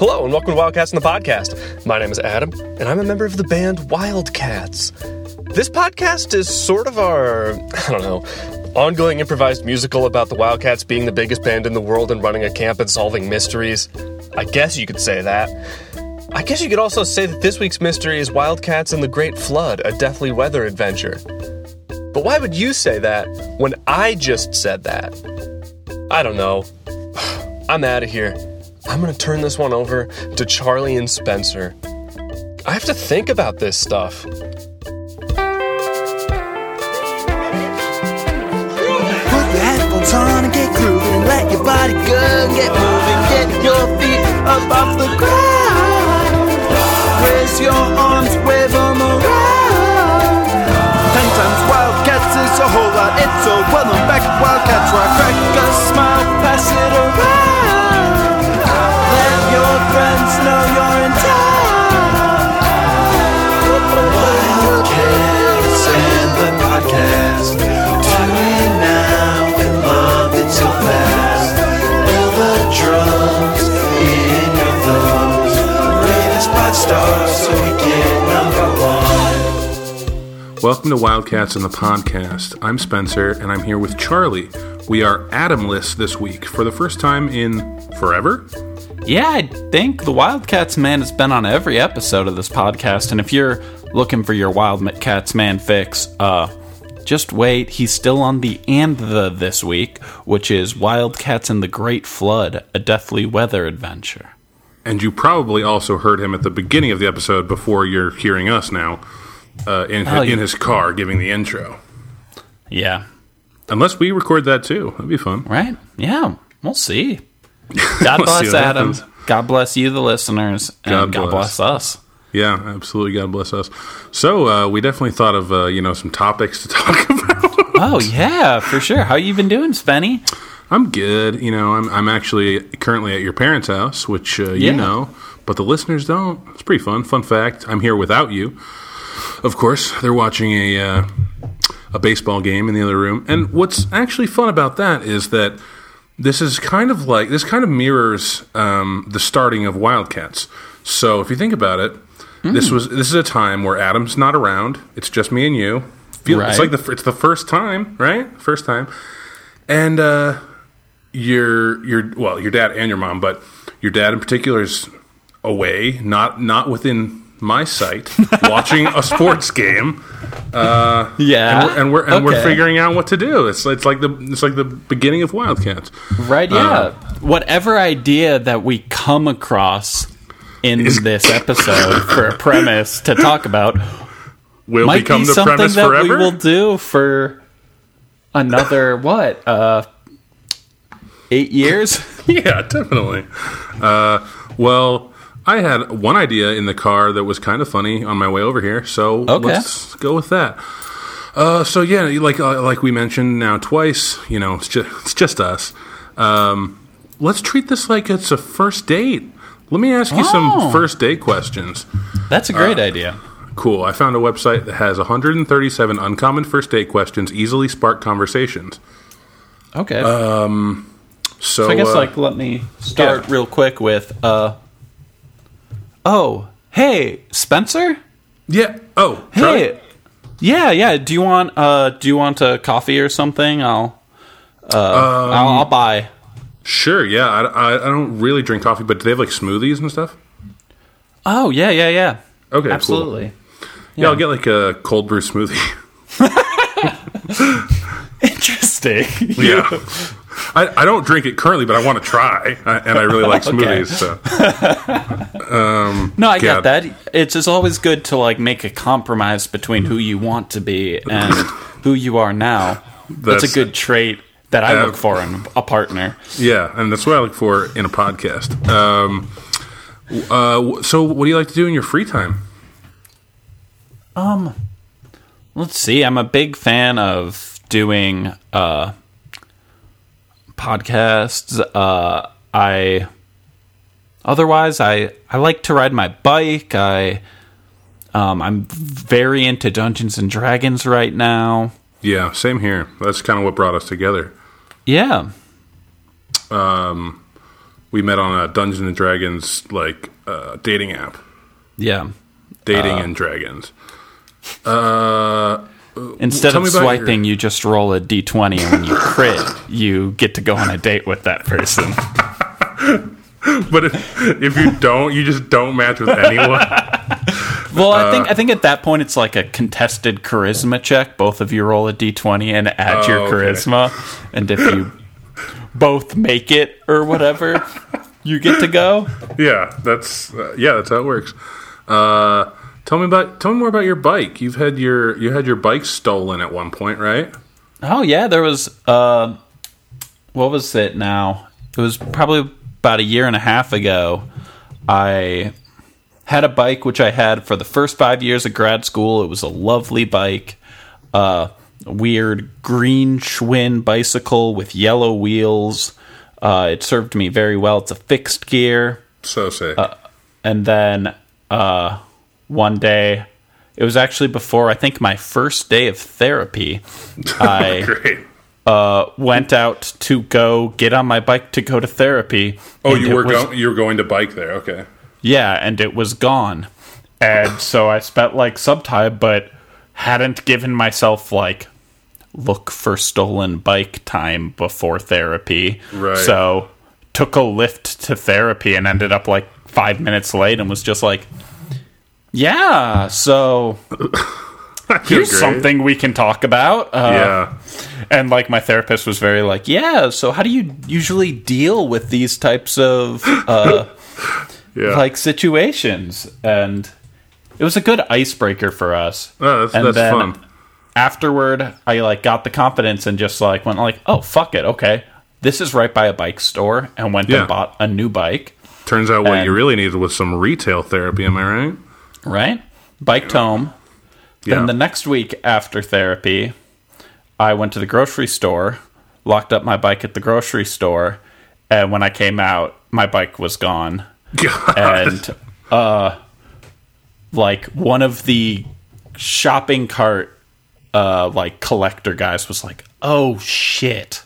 Hello, and welcome to Wildcats in the Podcast. My name is Adam, and I'm a member of the band Wildcats. This podcast is sort of our, I don't know, ongoing improvised musical about the Wildcats being the biggest band in the world and running a camp and solving mysteries. I guess you could say that. I guess you could also say that this week's mystery is Wildcats and the Great Flood, a deathly weather adventure. But why would you say that when I just said that? I don't know. I'm out of here. I'm gonna turn this one over to Charlie and Spencer. I have to think about this stuff. Put your headphones on and get grooving and let your body go and get moving. Get your feet up off the ground. Raise your arms, wave them around. Ten times Wildcats is a whole lot. It's a well known back at Wildcats Rock. Crack a smile, pass it around. Welcome to Wildcats in the Podcast. I'm Spencer, and I'm here with Charlie. We are Adamless this week for the first time in forever. Yeah, I think the Wildcats man has been on every episode of this podcast, and if you're looking for your Wildcats man fix, uh, just wait. He's still on the and the this week, which is Wildcats and the Great Flood, a deathly weather adventure. And you probably also heard him at the beginning of the episode before you're hearing us now uh, in, Oh, in yeah. his car giving the intro. Yeah, Unless we record that too. That'd be fun. right? Yeah, we'll see. God bless Adam. happens. God bless you, the listeners, and God God, bless. bless us. Yeah, absolutely. God bless us. So uh, we definitely thought of uh, you know some topics to talk about. Oh yeah, for sure. How you been doing, Spenny? I'm good. You know, I'm I'm actually currently at your parents' house, which uh, you Yeah. know, but the listeners don't. It's pretty fun. Fun fact: I'm here without you. Of course, they're watching a uh, a baseball game in the other room. And what's actually fun about that is that this is kind of like this kind of mirrors um, the starting of Wildcats. So if you think about it, Hmm. this was this is a time where Adam's not around. It's just me and you. Feel, It's like the it's the first time, right? First time, and uh, your your well, your dad and your mom, but your dad in particular is away, not not within my sight, watching a sports game Uh, Yeah, and we're and, we're, and we're figuring out what to do. It's it's like the it's like the beginning of Wildcats. Right, yeah. Whatever idea that we come across in this episode for a premise to talk about Will might become be the something premise that forever. we will do for another what? Uh 8 years? yeah, definitely. Uh, well, I had one idea in the car that was kind of funny on my way over here, so Okay. let's go with that. Uh, so yeah, like uh, like we mentioned now twice, you know, it's just it's just us. Um, let's treat this like it's a first date. Let me ask you Oh. some first date questions. That's a great idea. Cool. I found a website that has 137 uncommon first date questions easily spark conversations. Okay. So, so I guess uh, like let me start yeah. real quick with uh Oh, hey, Spencer? yeah. Oh, Charlie? Hey. Yeah, yeah. Do you want uh do you want a coffee or something? I'll uh Um, I'll, I'll buy. Sure, yeah. I, I, I don't really drink coffee, but do they have like smoothies and stuff? Oh, yeah, yeah, yeah. Okay, cool. Absolutely. Yeah, I'll get like a cold brew smoothie. Interesting. yeah. I, I don't drink it currently, but I want to try, and I really like smoothies. So No, I get that. It's just always good to like make a compromise between who you want to be and who you are now. That's, That's- a good trait that I Uh, look for in a partner. yeah, and that's what I look for in a podcast. Um, uh, so, what do you like to do in your free time? Let's see. I'm a big fan of doing uh, podcasts. Uh, I otherwise I I like to ride my bike. I um, I'm very into Dungeons and Dragons right now. Yeah, same here. That's kind of what brought us together. Yeah. Um, we met on a Dungeons and Dragons like uh, dating app, Yeah. dating and dragons. Uh, Instead Tell of swiping, you just roll a d20, and when you crit, you get to go on a date with that person. but if, if you don't, you just don't match with anyone. Well, I Uh, think I think at that point it's like a contested charisma check. Both of you roll a d20 and add your Oh, okay. charisma, and if you both make it or whatever, you get to go. yeah, that's uh, yeah, that's how it works. Uh, tell me about tell me more about your bike. You've had your you had your bike stolen at one point, right? Oh yeah, there was. Uh, what was it now? It was probably about a year and a half ago. I had a bike which I had for the first five years of grad school. It was a lovely bike, uh, weird green Schwinn bicycle with yellow wheels. Uh, it served me very well. It's a fixed gear So sick. and then uh, one day it was actually before i think my first day of therapy i uh, went out to go get on my bike to go to therapy Oh, you were was- go- you were going to bike there. Okay. yeah and it was gone and so i spent like some time but hadn't given myself like look for stolen bike time before therapy Right. so took a Lyft to therapy and ended up like five minutes late and was just like yeah so here's Great. something we can talk about uh, Yeah. and like my therapist was very like yeah so how do you usually deal with these types of uh Yeah. like situations and it was a good icebreaker for us Oh, that's- and that's then fun. afterward i like got the confidence and just like went like oh fuck it okay this is right by a bike store and went Yeah. and bought a new bike Turns out what and- you really needed was some retail therapy. Am I right? Right biked home Yeah. then the next week after therapy i went to the grocery store locked up my bike at the grocery store and when i came out my bike was gone God. and uh like one of the shopping cart uh like collector guys was like oh shit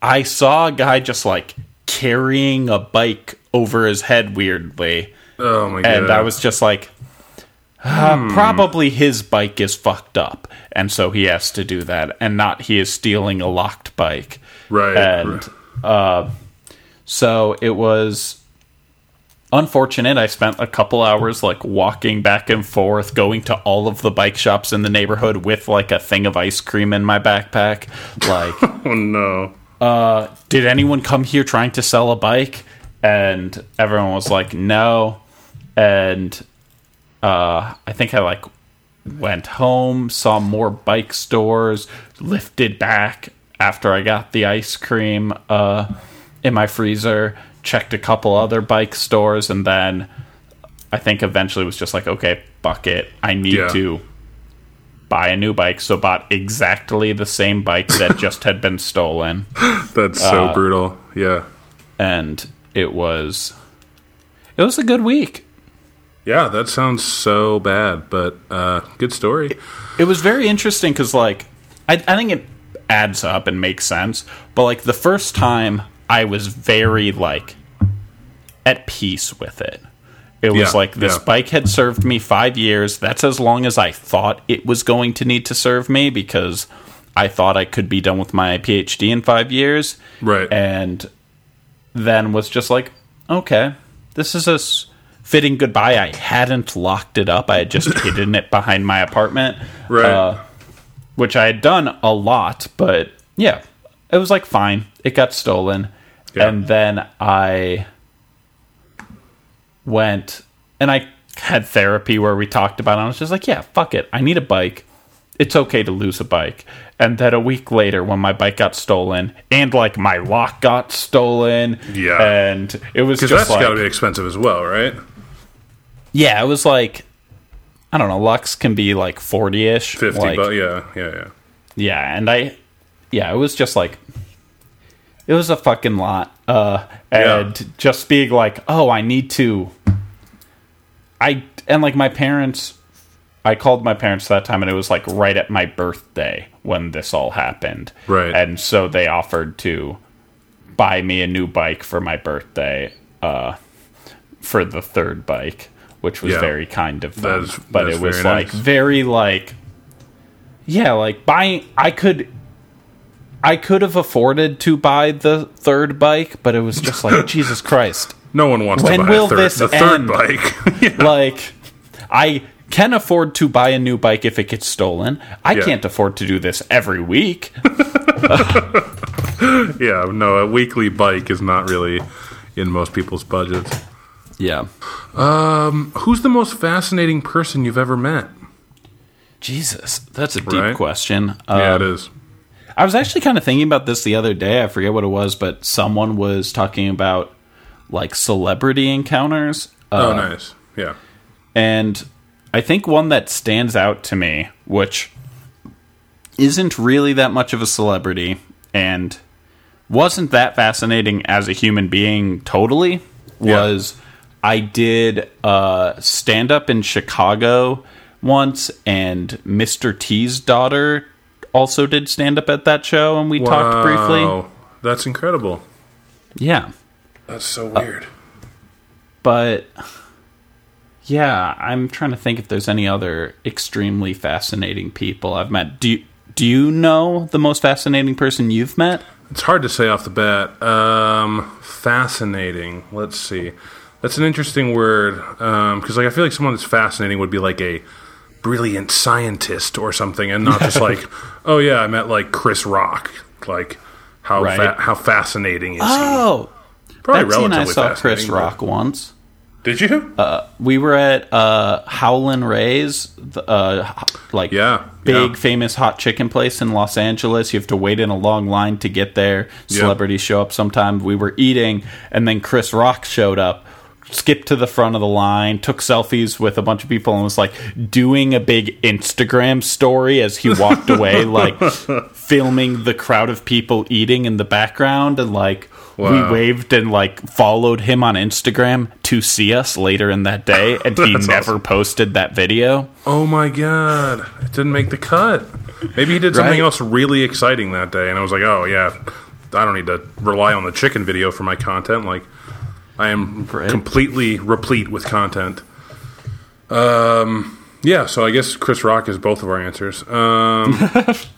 i saw a guy just like carrying a bike over his head weirdly oh my god. and i was just like uh, probably his bike is fucked up and so he has to do that and not he is stealing a locked bike right. and uh, so it was unfortunate. I spent a couple hours like walking back and forth, going to all of the bike shops in the neighborhood with like a thing of ice cream in my backpack. Like, oh no. uh, did anyone come here trying to sell a bike? And everyone was like, no. And uh, I think I like went home, saw more bike stores, lifted back after I got the ice cream uh, in my freezer, checked a couple other bike stores, and then I think eventually was just like, okay, fuck it. I need Yeah. to buy a new bike. So bought exactly the same bike that just had been stolen. That's so Uh, brutal. Yeah. And it was it was a good week. Yeah, that sounds so bad, but uh, good story. it was very interesting because like I, I think it adds up and makes sense but like the first time i was very like at peace with it it was Yeah, like this yeah. bike had served me five years that's as long as i thought it was going to need to serve me because i thought i could be done with my phd in five years Right. and then was just like okay this is a s- fitting goodbye i hadn't locked it up i had just hidden it behind my apartment Right. uh, which I had done a lot, but yeah, it was like fine. It got stolen. Yeah. And then I went and I had therapy where we talked about it. I was just like, yeah, fuck it. I need a bike. It's okay to lose a bike. And then a week later, when my bike got stolen and like my lock got stolen, Yeah. and it was Because just that's like, got to be expensive as well, right? Yeah, it was like, I don't know, Lux can be like 40 ish. 50 like, but yeah, yeah, yeah. Yeah, and I, yeah, it was just like, it was a fucking lot. Uh, and Yeah. just being like, oh, I need to, I, and like my parents, I called my parents that time and it was like right at my birthday when this all happened. Right. And so they offered to buy me a new bike for my birthday uh, for the third bike, which was Yeah. very kind of them. That is- but that's it was like nice. very like yeah, like buying. I could. I could have afforded to buy the third bike, but it was just like Jesus Christ. No one wants When to buy will third, this the third end? bike. Yeah. like I can afford to buy a new bike if it gets stolen. I Yeah. can't afford to do this every week. yeah, no, a weekly bike is not really in most people's budgets. Yeah. Who's the most fascinating person you've ever met? Jesus, that's a deep Right. question. yeah, Um, it is. I was actually kind of thinking about this the other day. I forget what it was, but someone was talking about like celebrity encounters. Uh, oh, nice. Yeah. And I think one that stands out to me, which isn't really that much of a celebrity and wasn't that fascinating as a human being totally, was I did uh, stand up in Chicago once, and Mr. T's daughter also did stand up at that show, and we talked briefly. Wow. That's incredible. Yeah. That's so weird. but yeah, I'm trying to think if there's any other extremely fascinating people I've met. Do you, do you know the most fascinating person you've met? It's hard to say off the bat. Um, fascinating. Let's see. That's an interesting word because, like, I feel like someone that's fascinating would be like a brilliant scientist or something, and not just like, oh yeah, I met like Chris Rock. Like, how Right. fa- how fascinating is he? Oh, he? Probably Betsy and I saw Chris fascinating, but- Rock once. Did you? We were at uh, Howlin' Ray's, the, uh, like Yeah, big yeah. famous hot chicken place in Los Angeles. You have to wait in a long line to get there. Celebrities show up sometimes. We were eating, and then Chris Rock showed up. Skipped to the front of the line, took selfies with a bunch of people, and was like doing a big Instagram story as he walked away, like filming the crowd of people eating in the background, and like we waved and like followed him on Instagram to see us later in that day, and he never awesome. posted that video. Oh my god, it didn't make the cut. Maybe he did something Right. else really exciting that day, and I was like, oh yeah, I don't need to rely on the chicken video for my content. Like, I am completely replete with content. Um, yeah, so I guess Chris Rock is both of our answers. Um,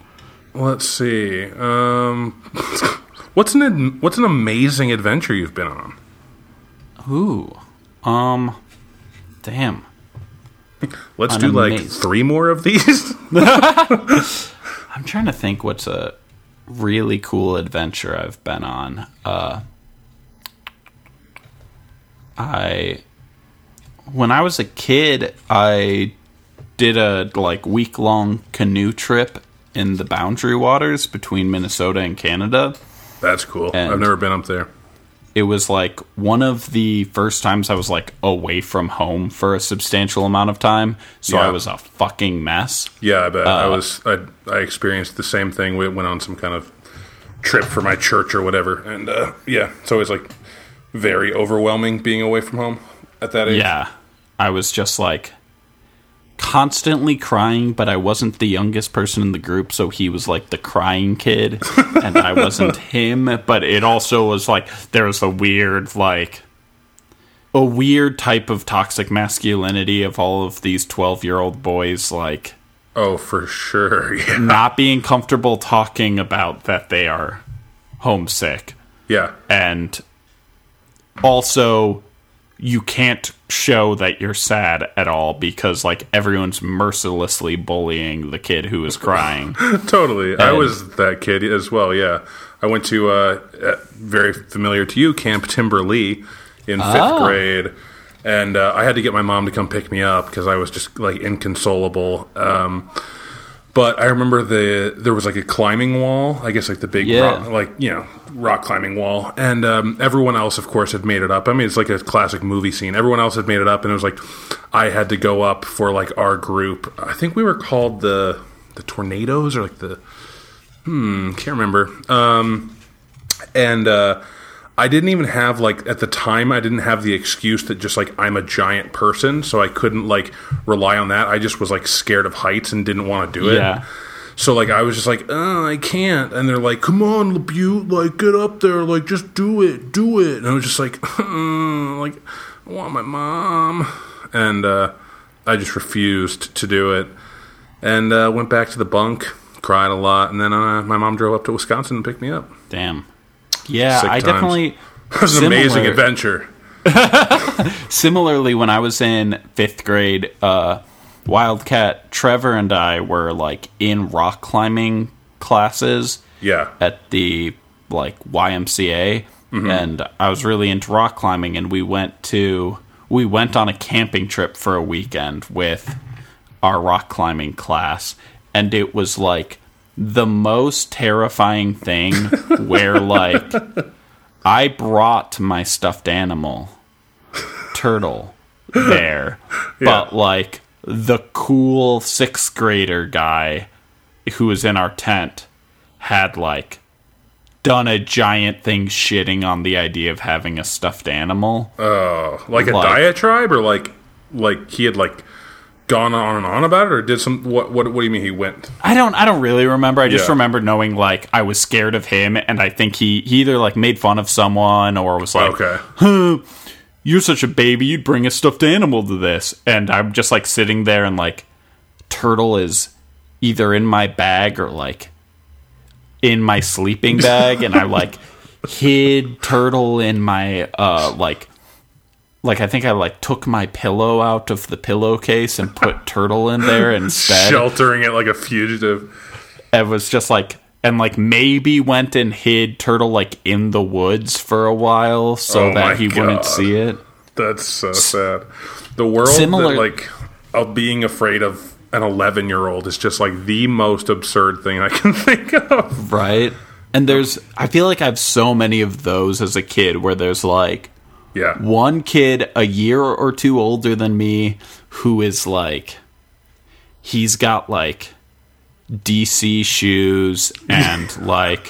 let's see. Um, what's an what's an amazing adventure you've been on? Ooh. Um damn. Let's An do like amazing- three more of these. I'm trying to think what's a really cool adventure I've been on. Uh I when I was a kid, I did a like week long canoe trip in the boundary waters between Minnesota and Canada. That's cool. And- I've never been up there. it was like one of the first times I was like away from home for a substantial amount of time. So I was a fucking mess. Yeah, I bet. Uh, I was. I, I experienced the same thing. We went on some kind of trip for my church or whatever, and uh, yeah, it's always like very overwhelming being away from home at that age. Yeah. I was just like constantly crying, but I wasn't the youngest person in the group, so he was like the crying kid, and I wasn't him. But it also was like there was a weird, like, a weird type of toxic masculinity of all of these 12 year old boys, like, Oh, for sure. Yeah. not being comfortable talking about that they are homesick. Yeah. and also you can't show that you're sad at all because like everyone's mercilessly bullying the kid who is crying Totally. I was that kid as well. Yeah. I went to uh, very familiar to you, Camp Timberlee in fifth Oh. grade. And uh, I had to get my mom to come pick me up because I was just like inconsolable. Um, but I remember the there was like a climbing wall. I guess like the big Yeah. rock, like you know rock climbing wall, and um, everyone else, of course, had made it up. I mean, it's like a classic movie scene. Everyone else had made it up, and it was like I had to go up for like our group. I think we were called the the tornadoes or like the hmm can't remember. Um, and uh, I didn't even have like at the time I didn't have the excuse that just like I'm a giant person, so I couldn't like rely on that. I just was like scared of heights and didn't want to do it. yeah So like I was just like, oh, I can't, and they're like, come on, Labute, like get up there, like just do it, do it, and I was just like, uh, like I want my mom, and uh, I just refused to do it, and uh, went back to the bunk, cried a lot, and then uh, my mom drove up to Wisconsin and picked me up. Damn. Yeah, Sick I times. definitely. It was an amazing adventure. Similarly, when I was in fifth grade, uh, Wildcat Trevor and I were like in rock climbing classes Yeah, at the like YMCA, and I was really into rock climbing, and we went to we went on a camping trip for a weekend with our rock climbing class, and it was like the most terrifying thing where like I brought my stuffed animal turtle there, but like the cool sixth grader guy who was in our tent had like done a giant thing shitting on the idea of having a stuffed animal. oh, like a Like- diatribe, or like like he had like gone on and on about it, or did some what what what do you mean he went? I don't I don't really remember. I just Yeah. remember knowing like I was scared of him and I think he, he either like made fun of someone or was like Okay, you're such a baby, you'd bring a stuffed animal to this. And I'm just like sitting there and like turtle is either in my bag or like in my sleeping bag and I like hid turtle in my uh like like I think I like took my pillow out of the pillowcase and put turtle in there instead. sheltering it like a fugitive. It was just like and like maybe went and hid turtle like in the woods for a while so Oh that he wouldn't see it. That's so sad. The world Similar- that like of being afraid of an 11 year old is just like the most absurd thing I can think of. Right. And there's, I feel like I have so many of those as a kid where there's like Yeah, one kid a year or two older than me who is like, he's got like DC shoes and like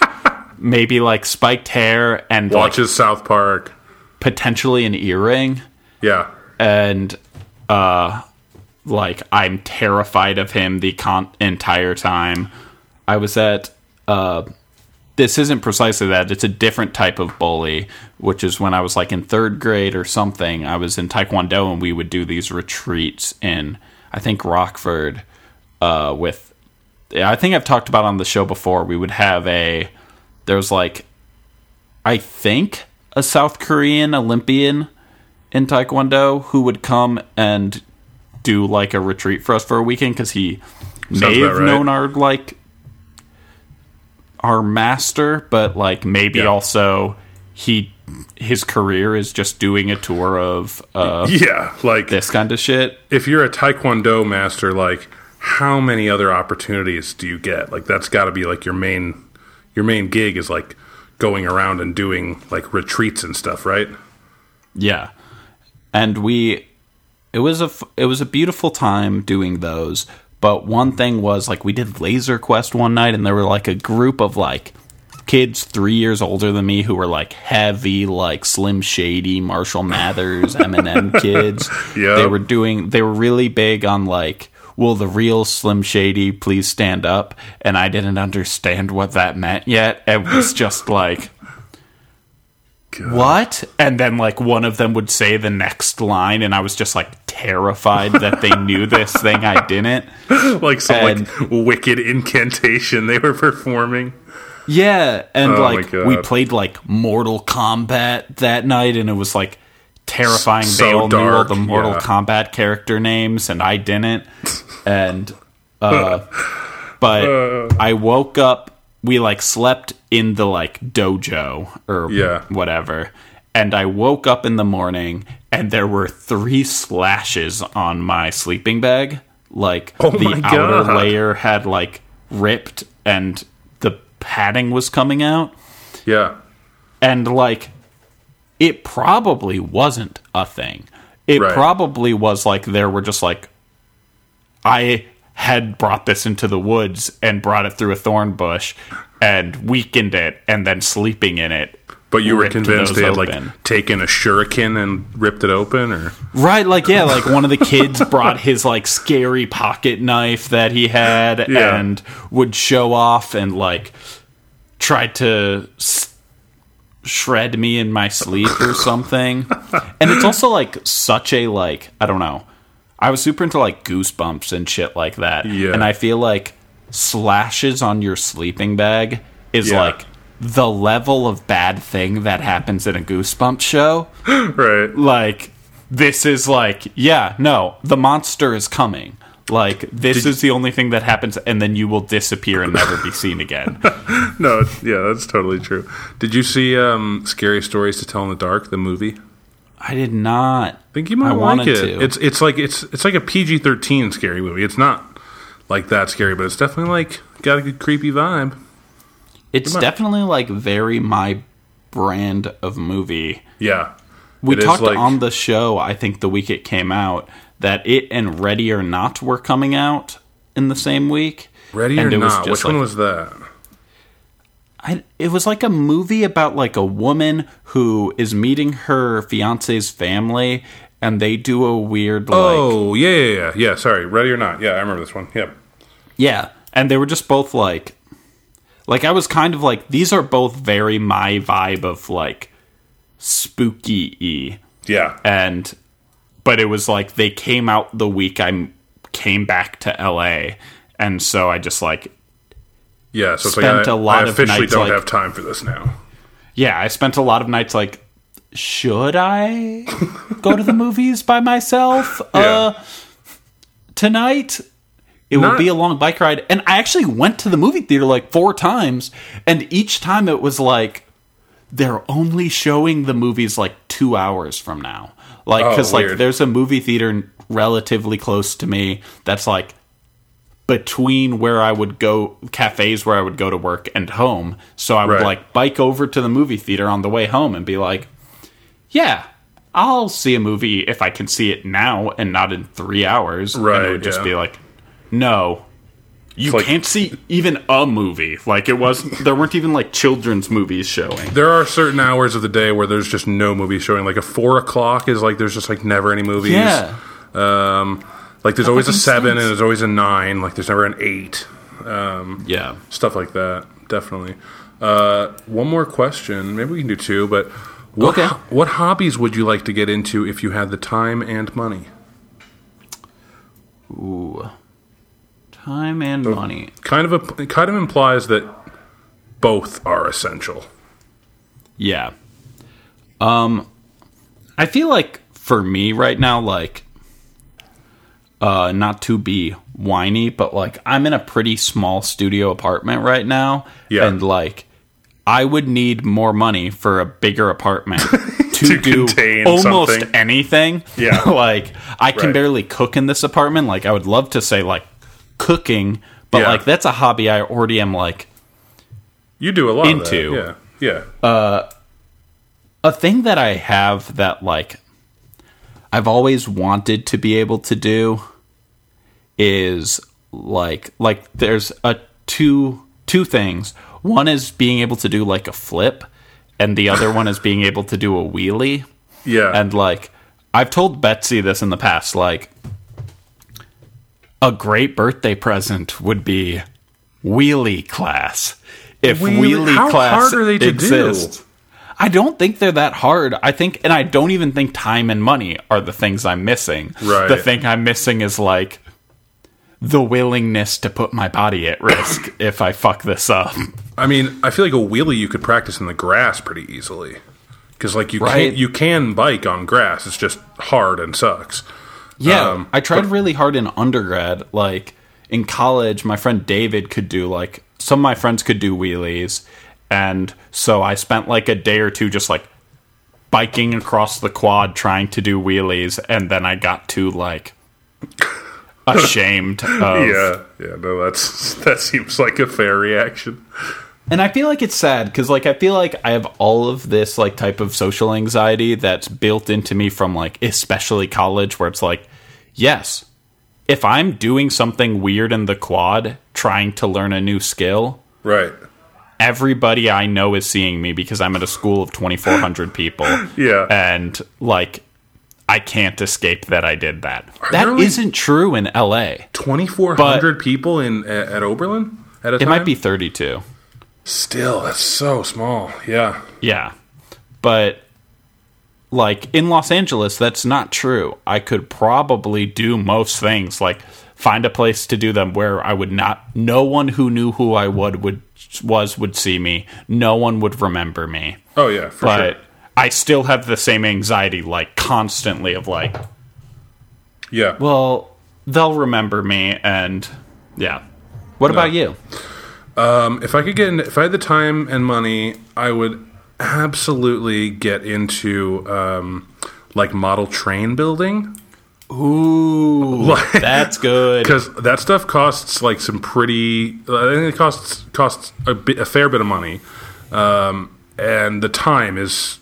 maybe like spiked hair and like watches South Park. potentially an earring. Yeah, and uh like I'm terrified of him the con- entire time. I was at uh this isn't precisely that. It's a different type of bully, which is when I was like in 3rd grade or something. I was in taekwondo and we would do these retreats in I think Rockford uh with I think I've talked about on the show before. We would have a there was like I think a South Korean Olympian in Taekwondo who would come and do like a retreat for us for a weekend because he may have right. known our like our master, but like maybe Yeah. also he his career is just doing a tour of uh, yeah. Like this kind of shit. if you're a Taekwondo master, like how many other opportunities do you get? Like that's got to be like your main your main gig is like going around and doing like retreats and stuff, right? Yeah, and we it was a it was a beautiful time doing those. But one thing was like we did Laser Quest one night, and there were like a group of like kids three years older than me who were like heavy, like Slim Shady, Marshall Mathers, Eminem kids. Yeah. they were doing. They were really big on like. Will the real Slim Shady please stand up? And I didn't understand what that meant yet. It was just like, what? And then like one of them would say the next line, and I was just like terrified that they knew this thing I didn't. like some And- like wicked incantation they were performing. Yeah, and Oh like we played like Mortal Kombat that night, and it was like terrifying. So they all knew all dark, the Mortal yeah. Kombat character names, and I didn't. And uh, but I woke up. We like slept in the like dojo or Yeah. whatever, and I woke up in the morning, and there were three slashes on my sleeping bag. Like Oh the outer God. layer had like ripped, and the padding was coming out Yeah. and like it probably wasn't a thing it Right. probably was like there were just like i had brought this into the woods and brought it through a thorn bush and weakened it and then sleeping in it But you were convinced they had open. like taken a shuriken and ripped it open, or Right, like yeah, like one of the kids brought his like scary pocket knife that he had Yeah. and would show off and like tried to s- shred me in my sleep or something. and it's also like such a like I don't know. I was super into like goosebumps and shit like that. Yeah. And I feel like slashes on your sleeping bag is Yeah. like the level of bad thing that happens in a goosebump show right? like this is like yeah no the monster is coming like this is the only thing that happens and then you will disappear and never be seen again No, yeah, that's totally true. Did you see um, Scary Stories to Tell in the Dark, the movie? I did not I think you might I like it. to. It's it's like it's it's like a PG thirteen scary movie. It's not like that scary, but it's definitely like got a good creepy vibe. it's definitely like very my brand of movie Yeah, we talked like- on the show i think the week it came out that it and ready or not were coming out in the same week Ready And or not? Which one was that? I, it was like a movie about like a woman who is meeting her fiance's family and they do a weird like oh yeah, yeah, yeah, yeah. Sorry, Ready or Not? Yeah, I remember this one. Yep. Yeah, and they were just both like, like I was kind of like these are both very my vibe of like spooky Yeah, and but it was like they came out the week i came back to L.A. and so I just like yeah. So it's Spent like I, a lot I of officially nights, don't like- have time for this now. yeah I spent a lot of nights like should I go to the movies by myself uh tonight it Not- would be a long bike ride and i actually went to the movie theater like four times and each time it was like they're only showing the movies like two hours from now like Oh, because like there's a movie theater relatively close to me that's like between where I would go cafes where I would go to work and home. So I would Right. like bike over to the movie theater on the way home and be like, "Yeah, I'll see a movie if I can see it now and not in three hours." and Right, it would just yeah. be like, "No." You like- can't see even a movie. Like it was, there weren't even like children's movies showing. There are certain hours of the day where there's just no movie showing. Like a four o'clock is like there's just like never any movies. Yeah, Um, like there's always a seven stinks. and there's always a nine. Like there's never an eight. yeah. Stuff like that. Definitely. Uh, one more question. Maybe we can do two. But what Okay. what hobbies would you like to get into if you had the time and money? Ooh, time and money. Kind of a kind of implies that both are essential. Yeah. Um I feel like for me right now like uh not to be whiny but like I'm in a pretty small studio apartment right now Yeah. and like I would need more money for a bigger apartment to, To do almost something. anything. Yeah. like I can Right. barely cook in this apartment. Like I would love to say like cooking, but Yeah. like that's a hobby I already am like You do a lot Into. Yeah. Yeah. a thing that I have that like I've always wanted to be able to do is like like there's a two two things. One is being able to do like a flip and the other one is being able to do a wheelie. yeah. And like I've told Betsy this in the past like a great birthday present would be wheelie class. If Wheelie- wheelie, how class hard are they to do? exists. I don't think they're that hard. I think, and I don't even think time and money are the things I'm missing. Right. The thing I'm missing is like the willingness to put my body at risk if I fuck this up. I mean, I feel like a wheelie you could practice in the grass pretty easily. Because like you Right. can you can bike on grass. It's just hard and sucks. Yeah, Um, I tried really hard in undergrad. Like in college, my friend David could do like some of my friends could do wheelies, and so I spent like a day or two just like biking across the quad trying to do wheelies, and then I got to like ashamed of. Yeah, yeah. No, that's that seems like a fair reaction. And I feel like it's sad because like I feel like I have all of this like type of social anxiety that's built into me from like especially college where it's like yes, if I'm doing something weird in the quad trying to learn a new skill, Right. everybody I know is seeing me because I'm at a school of 2,400 people. Yeah. And, like, I can't escape that I did that. That there only- not true in LA. Twenty four hundred people in at, at Oberlin at a It time. might be 32. still. That's so small. Yeah. Yeah. But like in Los Angeles that's not true. I could probably do most things like find a place to do them where I would not no one who knew who I would would was would see me. No one would remember me. Oh yeah, for But sure. I still have the same anxiety like constantly of like, Yeah. well, they'll remember me and yeah. What about you? Um, if I could get, in, if I had the time and money, I would absolutely get into um, like model train building Ooh, that's good. because that stuff costs like some pretty. I think it costs costs a, bit, a fair bit of money, um, and the time is.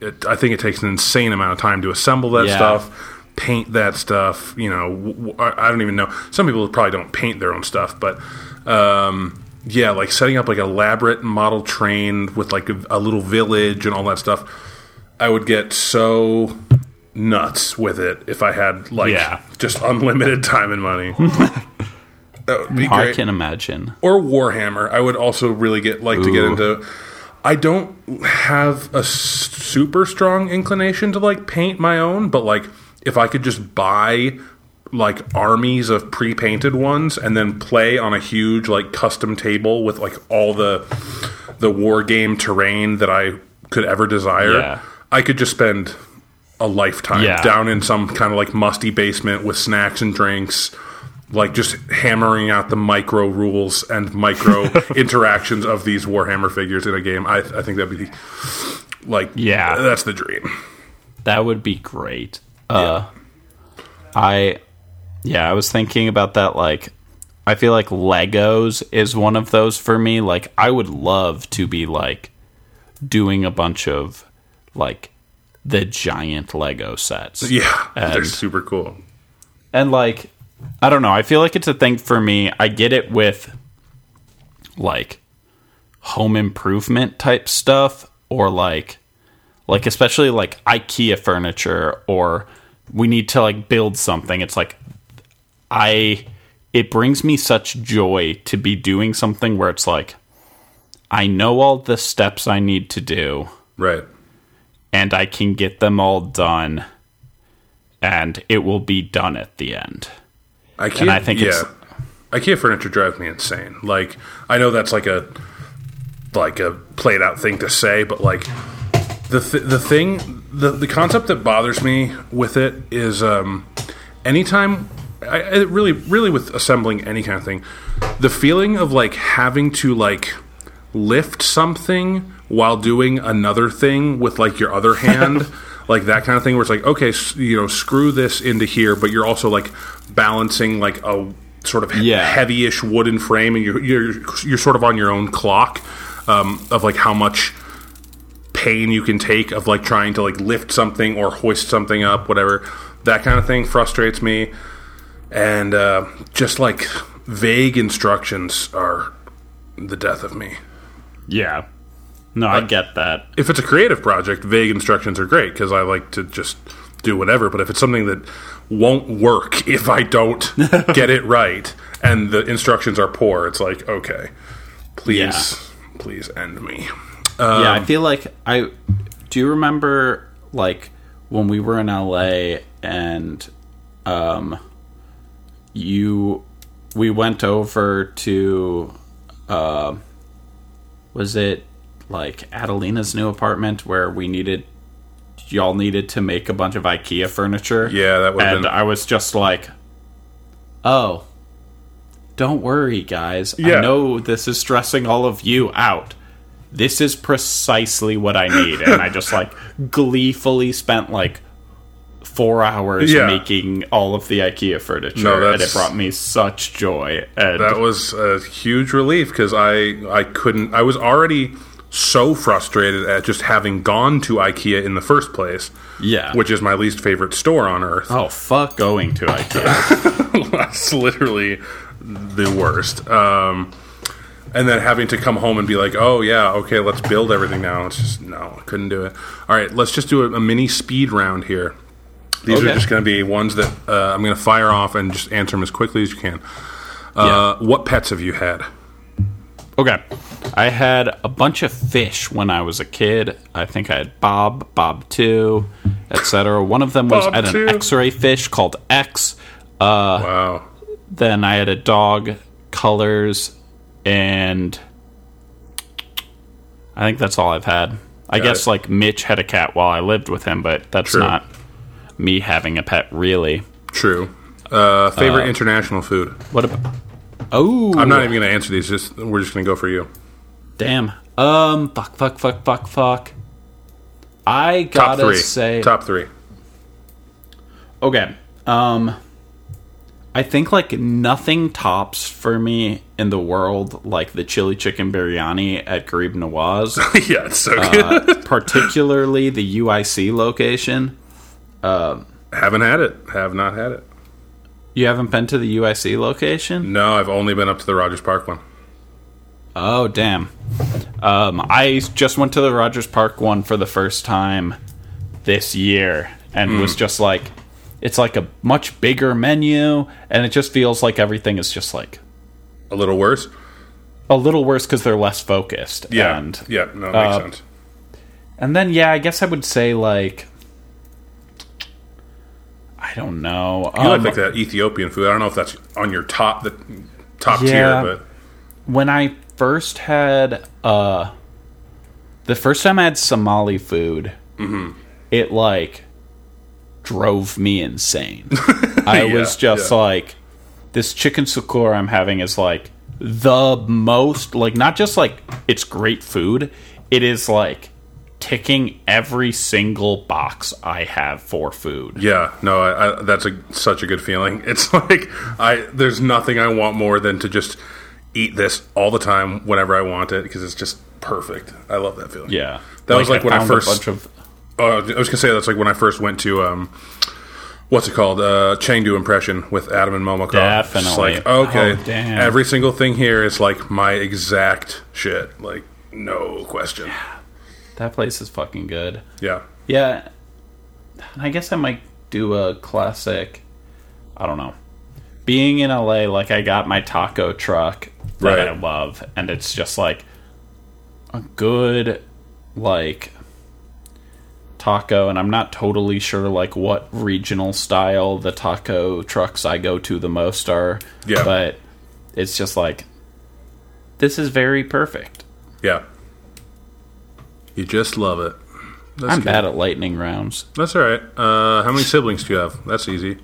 It, I think it takes an insane amount of time to assemble that Yeah. stuff, paint that stuff. You know, w- w- I I don't even know. Some people probably don't paint their own stuff, but um, yeah, like setting up like an elaborate model train with like a, a little village and all that stuff. I would get so nuts with it if I had like Yeah. just unlimited time and money. that would be I great. can imagine. Or Warhammer. I would also really get like to get into. I don't have a super strong inclination to like paint my own, but like if I could just buy like armies of pre-painted ones and then play on a huge like custom table with like all the the war game terrain that I could ever desire, Yeah. I could just spend a lifetime Yeah. down in some kind of like musty basement with snacks and drinks, like just hammering out the micro rules and micro interactions of these Warhammer figures in a game. I, I think that'd be like, Yeah. that's the dream. That would be great. Uh I yeah, I was thinking about that like I feel like Legos is one of those for me. Like I would love to be like doing a bunch of like the giant Lego sets. Yeah, they're super cool. And like I don't know, I feel like it's a thing for me. I get it with like home improvement type stuff or like like especially like IKEA furniture or we need to like build something. It's like I it brings me such joy to be doing something where it's like I know all the steps I need to do Right. and I can get them all done and it will be done at the end. IKEA, And I think yeah, IKEA furniture drives me insane. Like, I know that's like a like a played out thing to say, but like the th- the thing the the concept that bothers me with it is um, anytime I, I really really with assembling any kind of thing, the feeling of like having to like lift something while doing another thing with like your other hand like that kind of thing where it's like okay you know screw this into here but you're also like balancing like a sort of Yeah. heavy-ish wooden frame and you're, you're you're sort of on your own clock um, of like how much pain you can take of like trying to like lift something or hoist something up whatever that kind of thing frustrates me and uh, just like vague instructions are the death of me Yeah. No, I get that. if it's a creative project, vague instructions are great because I like to just do whatever. But if it's something that won't work if I don't get it right and the instructions are poor, it's like okay, please, please end me. yeah, I feel like I do you remember like when we were in LA and um you we went over to uh was it like Adelina's new apartment where we needed y'all needed to make a bunch of IKEA furniture. Yeah, that would've And been- I was just like, "Oh, don't worry, guys. Yeah. I know this is stressing all of you out. This is precisely what I need." and I just like gleefully spent like four hours Yeah. making all of the IKEA furniture, No, and it brought me such joy. And That was a huge relief because I I couldn't. I was already so frustrated at just having gone to IKEA in the first place, yeah, which is my least favorite store on earth. oh fuck going to IKEA. That's literally the worst. Um, and then having to come home and be like, oh yeah, okay, let's build everything now. It's just no, I couldn't do it. All right, let's just do a, a mini speed round here. These are just going to be ones that uh, I'm going to fire off and just answer them as quickly as you can. Uh, What pets have you had? Okay. I had a bunch of fish when I was a kid. I think I had Bob, Bob 2, etc. One of them was Bob I had 2. an X-ray fish called X. Uh, Wow. then I had a dog, Colors, and I think that's all I've had. I Got guess it. like Mitch had a cat while I lived with him, but that's True. not me having a pet really. True. Uh, favorite international food? What about? Oh, I'm not even going to answer these. Just we're just going to go for you. Damn. Um. Fuck. Fuck. Fuck. Fuck. Fuck. I gotta three. say. Top three. Okay. Um. I think like nothing tops for me in the world like the chili chicken biryani at Ghareeb Nawaz, yeah, it's so good. uh, particularly the UIC location. Haven't had it. Have not had it. You haven't been to the UIC location? No, I've only been up to the Rogers Park one. Oh, damn. Um, I just went to the Rogers Park one for the first time this year and was just like, it's like a much bigger menu, and it just feels like everything is just like A little worse. a little worse because they're less focused. Yeah. And, yeah. No, it makes uh, sense. and then, yeah, I guess I would say, like, I don't know. You like, Um, like that Ethiopian food. I don't know if that's on your top the top Yeah. tier, but when I first had uh the first time I had Somali food, Mm-hmm. it like drove me insane. I Yeah, was just yeah. like this chicken suqaar I'm having is like the most like not just like it's great food, it is like ticking every single box I have for food. yeah, no, I, I, that's a such a good feeling. It's like I there's nothing I want more than to just eat this all the time whenever I want it because it's just perfect. I love that feeling. Yeah. That was like when I found a first- bunch of Uh, I was gonna say that's like when I first went to um, what's it called? Uh, Chengdu Impression with Adam and Momoko. It's Definitely. like okay, Oh, damn. every single thing here is like my exact shit. Like no question. That place is fucking good. Yeah. Yeah, I guess I might do a classic. I don't know. Being in LA, like I got my taco truck that Right. I love, and it's just like a good like taco, and I'm not totally sure like what regional style the taco trucks I go to the most are. Yeah. but it's just like this is very perfect. Yeah. You just love it. That's I'm good. bad at lightning rounds. That's all right. Uh, how many siblings do you have? That's easy.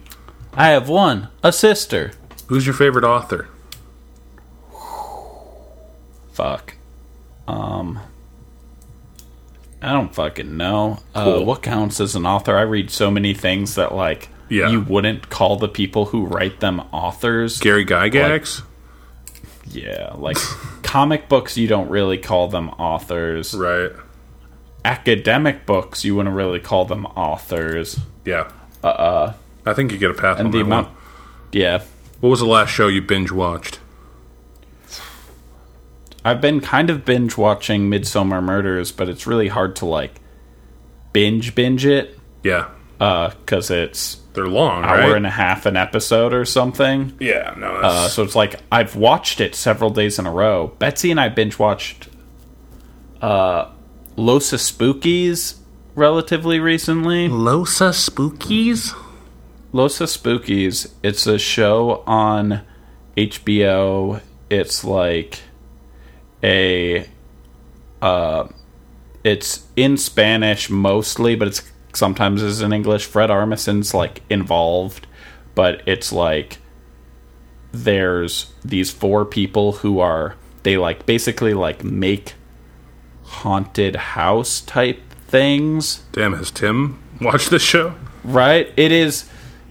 I have one, a sister. Who's your favorite author? Fuck. Um. I don't fucking know. Uh, what counts as an author? I read so many things that like Yeah. you wouldn't call the people who write them authors. Gary Gygax? yeah, like comic books, you don't really call them authors. Right. Academic books, you wouldn't really call them authors. Yeah. Uh. Uh I think you get a pass on the that amount, one. yeah, What was the last show you binge watched? I've been kind of binge watching Midsomer Murders, but it's really hard to like binge binge it Yeah. Uh, because it's They're long, hour right? and a half an episode or something. yeah. No. Uh, so it's like I've watched it several days in a row. Betsy and I binge watched uh, Los Espookys relatively recently. Los Espookys. Los Espookys. It's a show on HBO. It's like a uh, it's in Spanish mostly, but it's sometimes is in English. Fred Armisen's like involved, but it's like there's these four people who are they like basically like make haunted house type things Damn, has Tim watched this show? right it is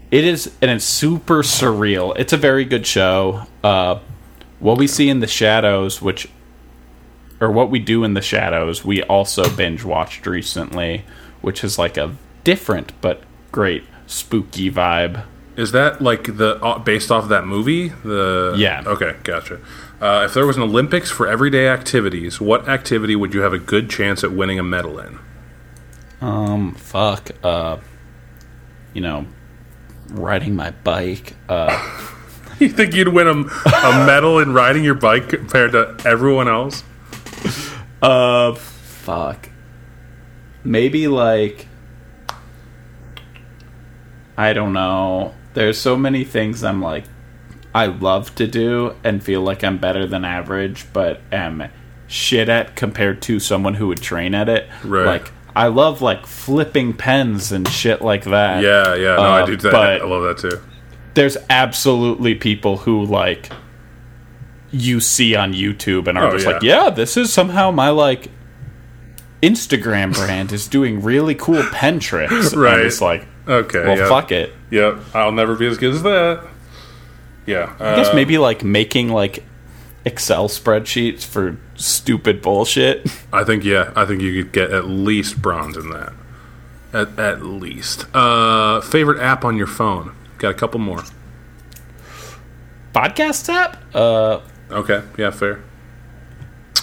it is and it's super surreal it's a very good show uh what we see in the shadows which or what we do in the shadows we also binge watched recently which is like a different but great spooky vibe Is that like the uh, based off that movie? The Yeah. Okay, gotcha. Uh, if there was an Olympics for everyday activities, what activity would you have a good chance at winning a medal in? Um, fuck. Uh, you know, riding my bike. Uh, You think you'd win a, a medal in riding your bike compared to everyone else? uh, fuck. Maybe like. I don't know. There's so many things I'm like, I love to do and feel like I'm better than average, but am shit at compared to someone who would train at it. Right. Like, I love like flipping pens and shit like that. Yeah, yeah. No, I Uh, do that. I love that too. there's absolutely people who like you see on YouTube and are Oh, just yeah. like, yeah, this is somehow my like Instagram brand is doing really cool pen tricks. Right. And it's like, Okay. well, yeah. fuck it. Yep. I'll never be as good as that. Yeah. I guess uh, maybe like making like Excel spreadsheets for stupid bullshit. I think yeah. I think you could get at least bronze in that. At at least. Uh, favorite app on your phone? Got a couple more. Podcast app? Uh, Okay. Yeah. Fair.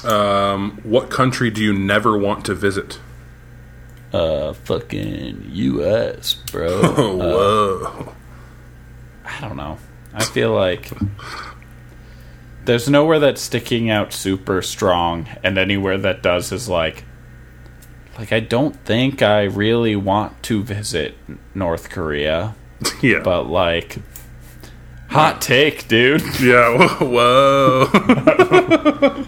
Um, what country do you never want to visit? uh, fucking U.S., bro. Whoa. I don't know. I feel like there's nowhere that's sticking out super strong, and anywhere that does is like, like I don't think I really want to visit North Korea, yeah. but like, hot take, dude. yeah. Whoa.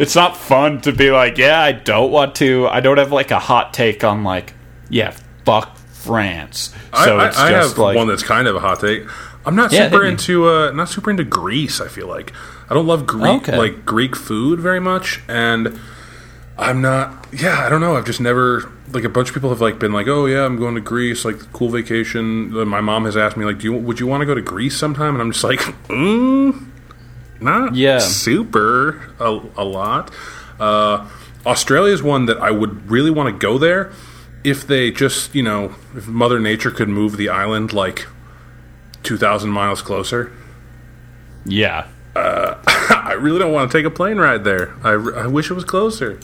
it's not fun to be like, yeah, I don't want to. I don't have like a hot take on like, yeah, fuck France. So I, it's I, I just have like, one that's kind of a hot take. I'm not Yeah, super into uh, not super into Greece. I feel like I don't love Greek Okay. like Greek food very much, and I'm not. Yeah, I don't know. I've just never like a bunch of people have like been like, oh yeah, I'm going to Greece, like cool vacation. My mom has asked me like, do you would you want to go to Greece sometime? And I'm just like, mm, not Yeah. super a, a lot. Uh, Australia is one that I would really want to go there if they just, you know, if Mother Nature could move the island like 2,000 miles closer. yeah, I really don't want to take a plane ride there. I, I wish it was closer.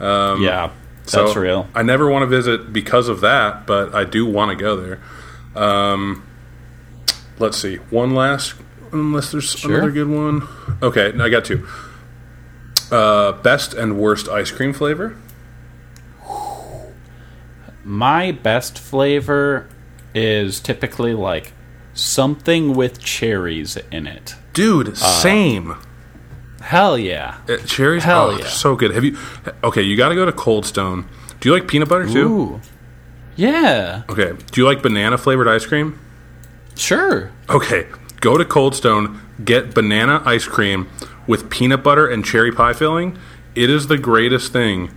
yeah, that's Um, So, real. I never want to visit because of that, but I do want to go there. Um, let's see. One last, unless there's Sure. another good one. Okay, I got two. Uh, best and worst ice cream flavor. My best flavor is typically like something with cherries in it. Dude, same. Hell yeah. Uh, cherries, Hell oh, yeah. so good. Have you? Okay, you got to go to Cold Stone. Do you like peanut butter too? Ooh. Yeah, Okay. Do you like banana flavored ice cream? sure. Okay, go to Cold Stone, get banana ice cream with peanut butter and cherry pie filling. It is the greatest thing.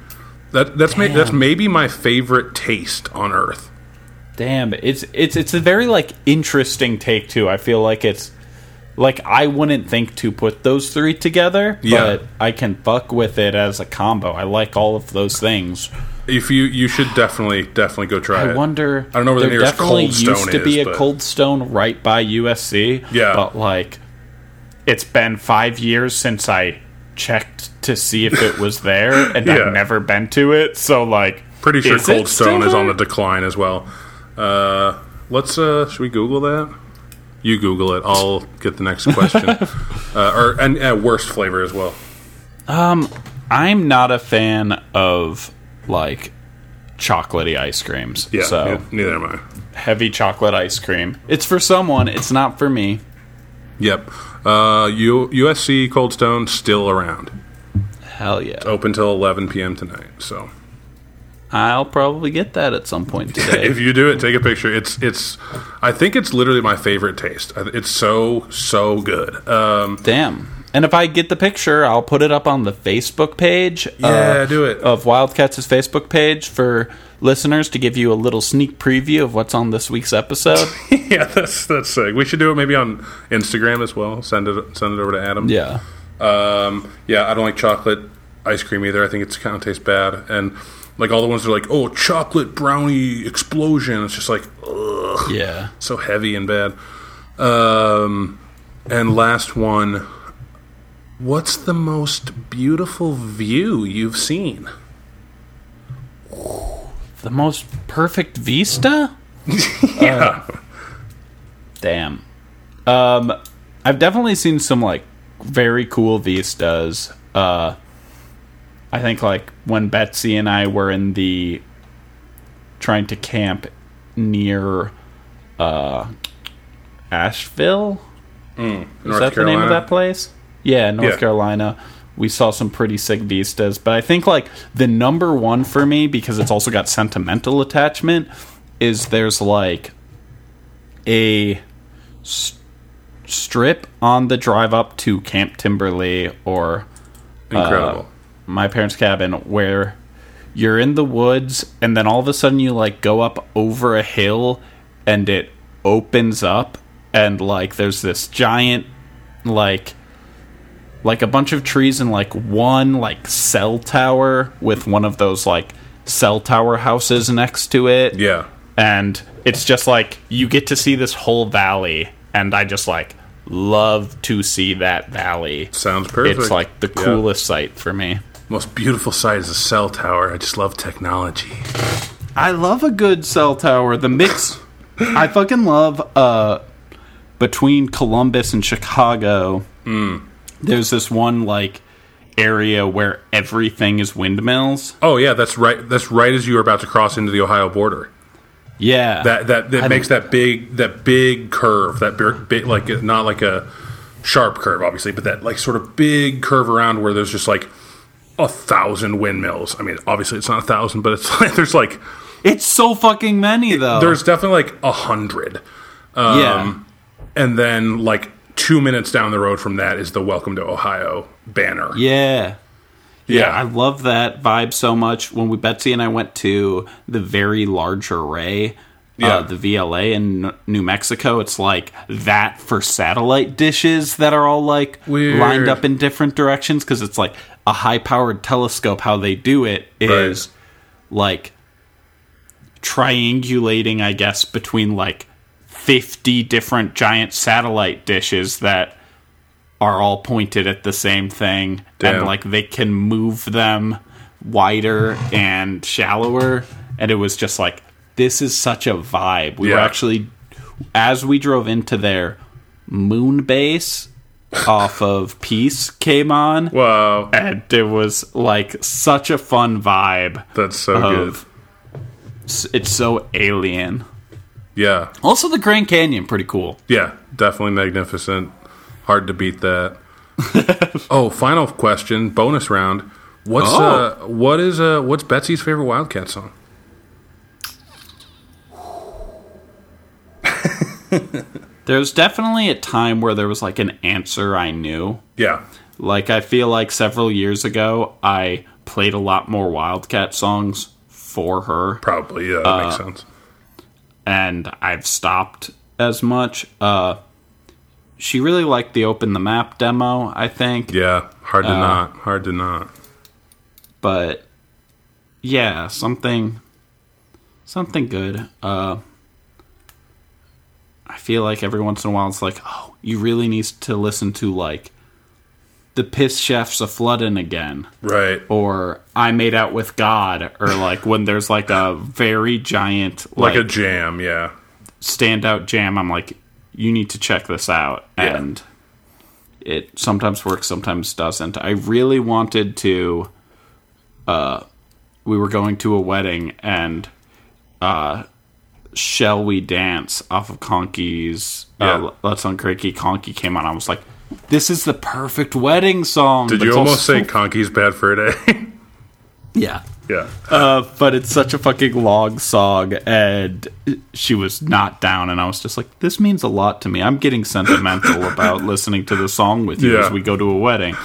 That that's ma- that's maybe my favorite taste on earth. Damn, it's it's it's a very like interesting take too. I feel like it's like I wouldn't think to put those three together, Yeah. but I can fuck with it as a combo. I like all of those things. If you you should definitely definitely go try it. I it. wonder. I don't know where the nearest definitely Cold Stone used to be is, a but- Cold Stone right by USC. Yeah. but like it's been five years since I checked to see if it was there, and Yeah. I've never been to it. So like, Pretty sure Cold Stone is on the decline as well. Uh, let's uh, should we Google that? You Google it. I'll get the next question. uh, or and uh, worst flavor as well. Um, I'm not a fan of like chocolatey ice creams. Yeah, so yeah, neither am I. heavy chocolate ice cream. It's for someone. It's not for me. Yep. Uh, U- USC Cold Stone still around. Hell yeah! Open till 11 p.m. tonight. So I'll probably get that at some point today. if you do it, take a picture. It's it's. I think it's literally my favorite taste. It's so so good. Um, Damn. And if I get the picture, I'll put it up on the Facebook page. Yeah, do it. Of Wildcats' Facebook page for listeners to give you a little sneak preview of what's on this week's episode. yeah, that's that's sick. We should do it maybe on Instagram as well. Send it send it over to Adam. yeah. Um, yeah, I don't like chocolate ice cream either. I think it's kind of tastes bad. And like all the ones that are like, oh, chocolate brownie explosion. It's just like, ugh. Yeah. so heavy and bad. Um, and last one. What's the most beautiful view you've seen? The most perfect vista? Yeah, Damn. Um, I've definitely seen some like very cool vistas. Uh, I think like when Betsy and I were in the trying to camp near uh, Asheville. Is North that the name of that place? Yeah, North Yeah. Carolina. We saw some pretty sick vistas, but I think like the number one for me because it's also got sentimental attachment is there's like a s- strip on the drive up to Camp Timberley or incredible. My parents' cabin where you're in the woods and then all of a sudden you like go up over a hill and it opens up and like there's this giant like like a bunch of trees and like one like cell tower with one of those like cell tower houses next to it yeah, and it's just like you get to see this whole valley and i just like love to see that valley sounds perfect. it's like the Yeah. coolest sight for me most beautiful sight is a cell tower. I just love technology. I love a good cell tower. The mix, I fucking love. Uh, between Columbus and Chicago, there's this one like area where everything is windmills. Oh yeah, that's right. That's right as you are about to cross into the Ohio border. Yeah, That that that I makes that big that big curve. That big, big like not like a sharp curve, obviously, but that like sort of big curve around where there's just like a thousand windmills. I mean, obviously it's not a thousand, but it's like there's like it's so fucking many though. there's definitely like a hundred. Um, yeah, And then like two minutes down the road from that is the Welcome to Ohio banner. yeah. Yeah, Yeah. I love that vibe so much. When we Betsy and I went to the very large array, Yeah. uh, the VLA in N- New Mexico, it's like that for satellite dishes that are all like Weird. lined up in different directions because it's like a high powered telescope. How they do it is like triangulating, I guess, between like 50 different giant satellite dishes that are all pointed at the same thing Damn. and like they can move them wider and shallower and it was just like this is such a vibe we were actually as we drove into their moon base off of peace came on Wow, and it was like such a fun vibe that's so good. of s- it's so alien Yeah, also the grand canyon pretty cool yeah, definitely magnificent. Hard to beat that. oh, final question, bonus round. What's Oh. uh what is uh what's Betsy's favorite Wildcat song? there's definitely a time where there was like an answer i knew Yeah. Like I feel like several years ago I played a lot more Wildcat songs for her Probably, yeah, that Uh, makes sense. and I've stopped as much. Uh she really liked the open the map demo, I think. Yeah, hard to uh, not. Hard to not. But yeah, something something good. Uh I feel like every once in a while it's like, oh, you really need to listen to like the piss chefs a flooding again. Right. or I made out with God, or like when there's like a very giant Like like, a jam, yeah. standout jam. I'm like, you need to check this out, Yeah. and it sometimes works, sometimes doesn't. I really wanted to. Uh, we were going to a wedding, and uh, "Shall We Dance" off of Conky's Yeah. uh, "Let's Uncranky" Conky came on. I was like, "This is the perfect wedding song." Did you almost say Conky's bad for a day? Yeah. yeah. Uh, but it's such a fucking long song, and she was not down, and I was just like, "This means a lot to me. I'm getting sentimental about listening to the song with you Yeah. as we go to a wedding."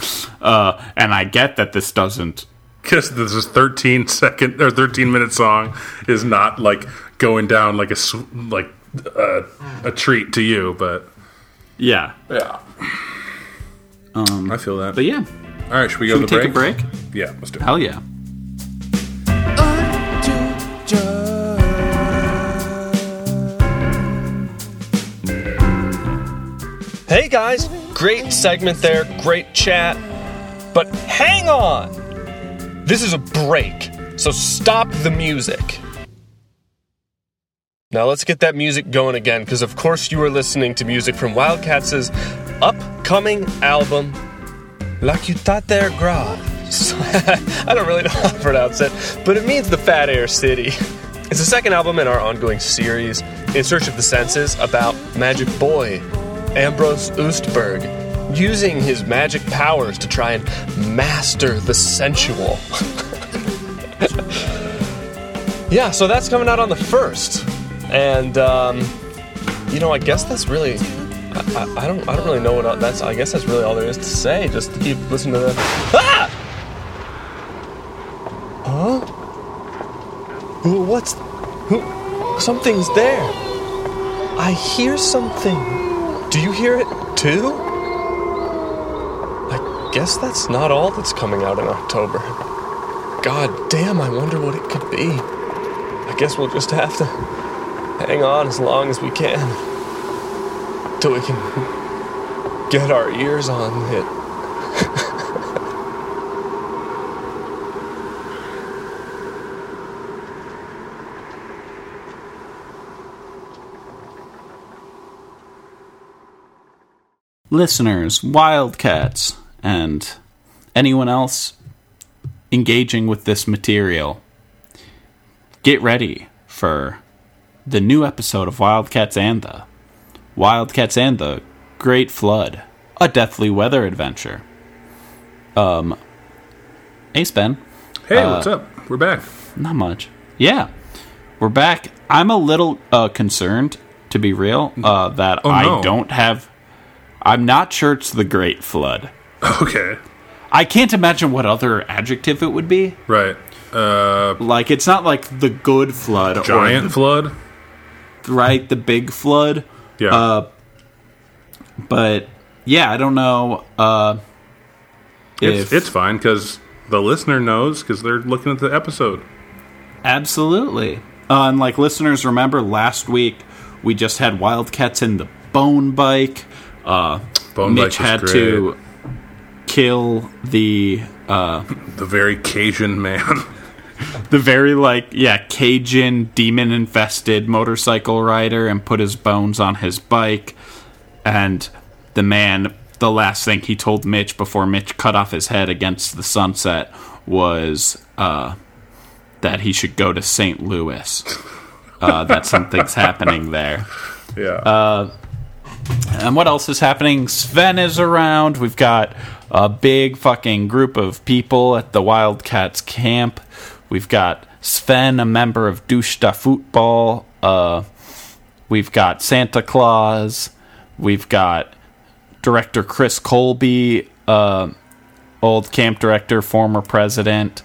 Uh, and I get that this doesn't. Just this 13 second or 13 minute song is not like going down like a like uh, a treat to you but yeah yeah um, i feel that but yeah all right should we go should to we the break? take a break yeah let's do it hell yeah Hey guys, great segment there, great chat. But hang on! This is a break, so stop the music. Now let's get that music going again, because of course you are listening to music from Wildcats' upcoming album, La Ciutat Gras. I don't really know how to pronounce it, but it means the Fat Air City. It's the second album in our ongoing series, In Search of the Senses, about Magic Boy, Ambrose Oostberg, using his magic powers to try and master the sensual. yeah, so that's coming out on the first. And, um, you know, I guess that's really. I, I, don't. I don't really know what el- that's. I guess that's really all there is to say. Just to keep listening to the. Ah! Huh? Who? What's? Who? Something's there. I hear something. Do you hear it too? Guess that's not all that's coming out in October. God damn, I wonder what it could be. I guess we'll just have to hang on as long as we can. Till we can get our ears on it. listeners, Wildcats, and anyone else engaging with this material, get ready for the new episode of Wildcats and the Wildcats and the Great Flood, a deathly weather adventure. Um, hey, Ben. Hey, what's up? We're back. Not much. Yeah, we're back. I'm a little uh, concerned, to be real, uh, that Oh, I don't have. I'm not sure it's the Great Flood. Okay. I can't imagine what other adjective it would be. Right. Uh, Like it's not like the good flood, giant flood. right? The big flood. Yeah. Uh, but yeah, I don't know. Uh, it's, if it's fine because the listener knows because they're looking at the episode. absolutely. Uh, and like listeners, remember last week we just had Wildcats in the Bone Bike. Uh, Bone Mitch Bike had great. to kill the uh, The very Cajun man. the very like yeah Cajun demon infested motorcycle rider and put his bones on his bike and the man the last thing he told Mitch before Mitch cut off his head against the sunset was uh, that he should go to St. Louis. Uh, that something's happening there. yeah. And what else is happening? Sven is around. We've got a big fucking group of people at the Wildcats camp. We've got Sven, a member of Dushta Football. Uh, we've got Santa Claus. We've got director Chris Colby, uh, old camp director, former president.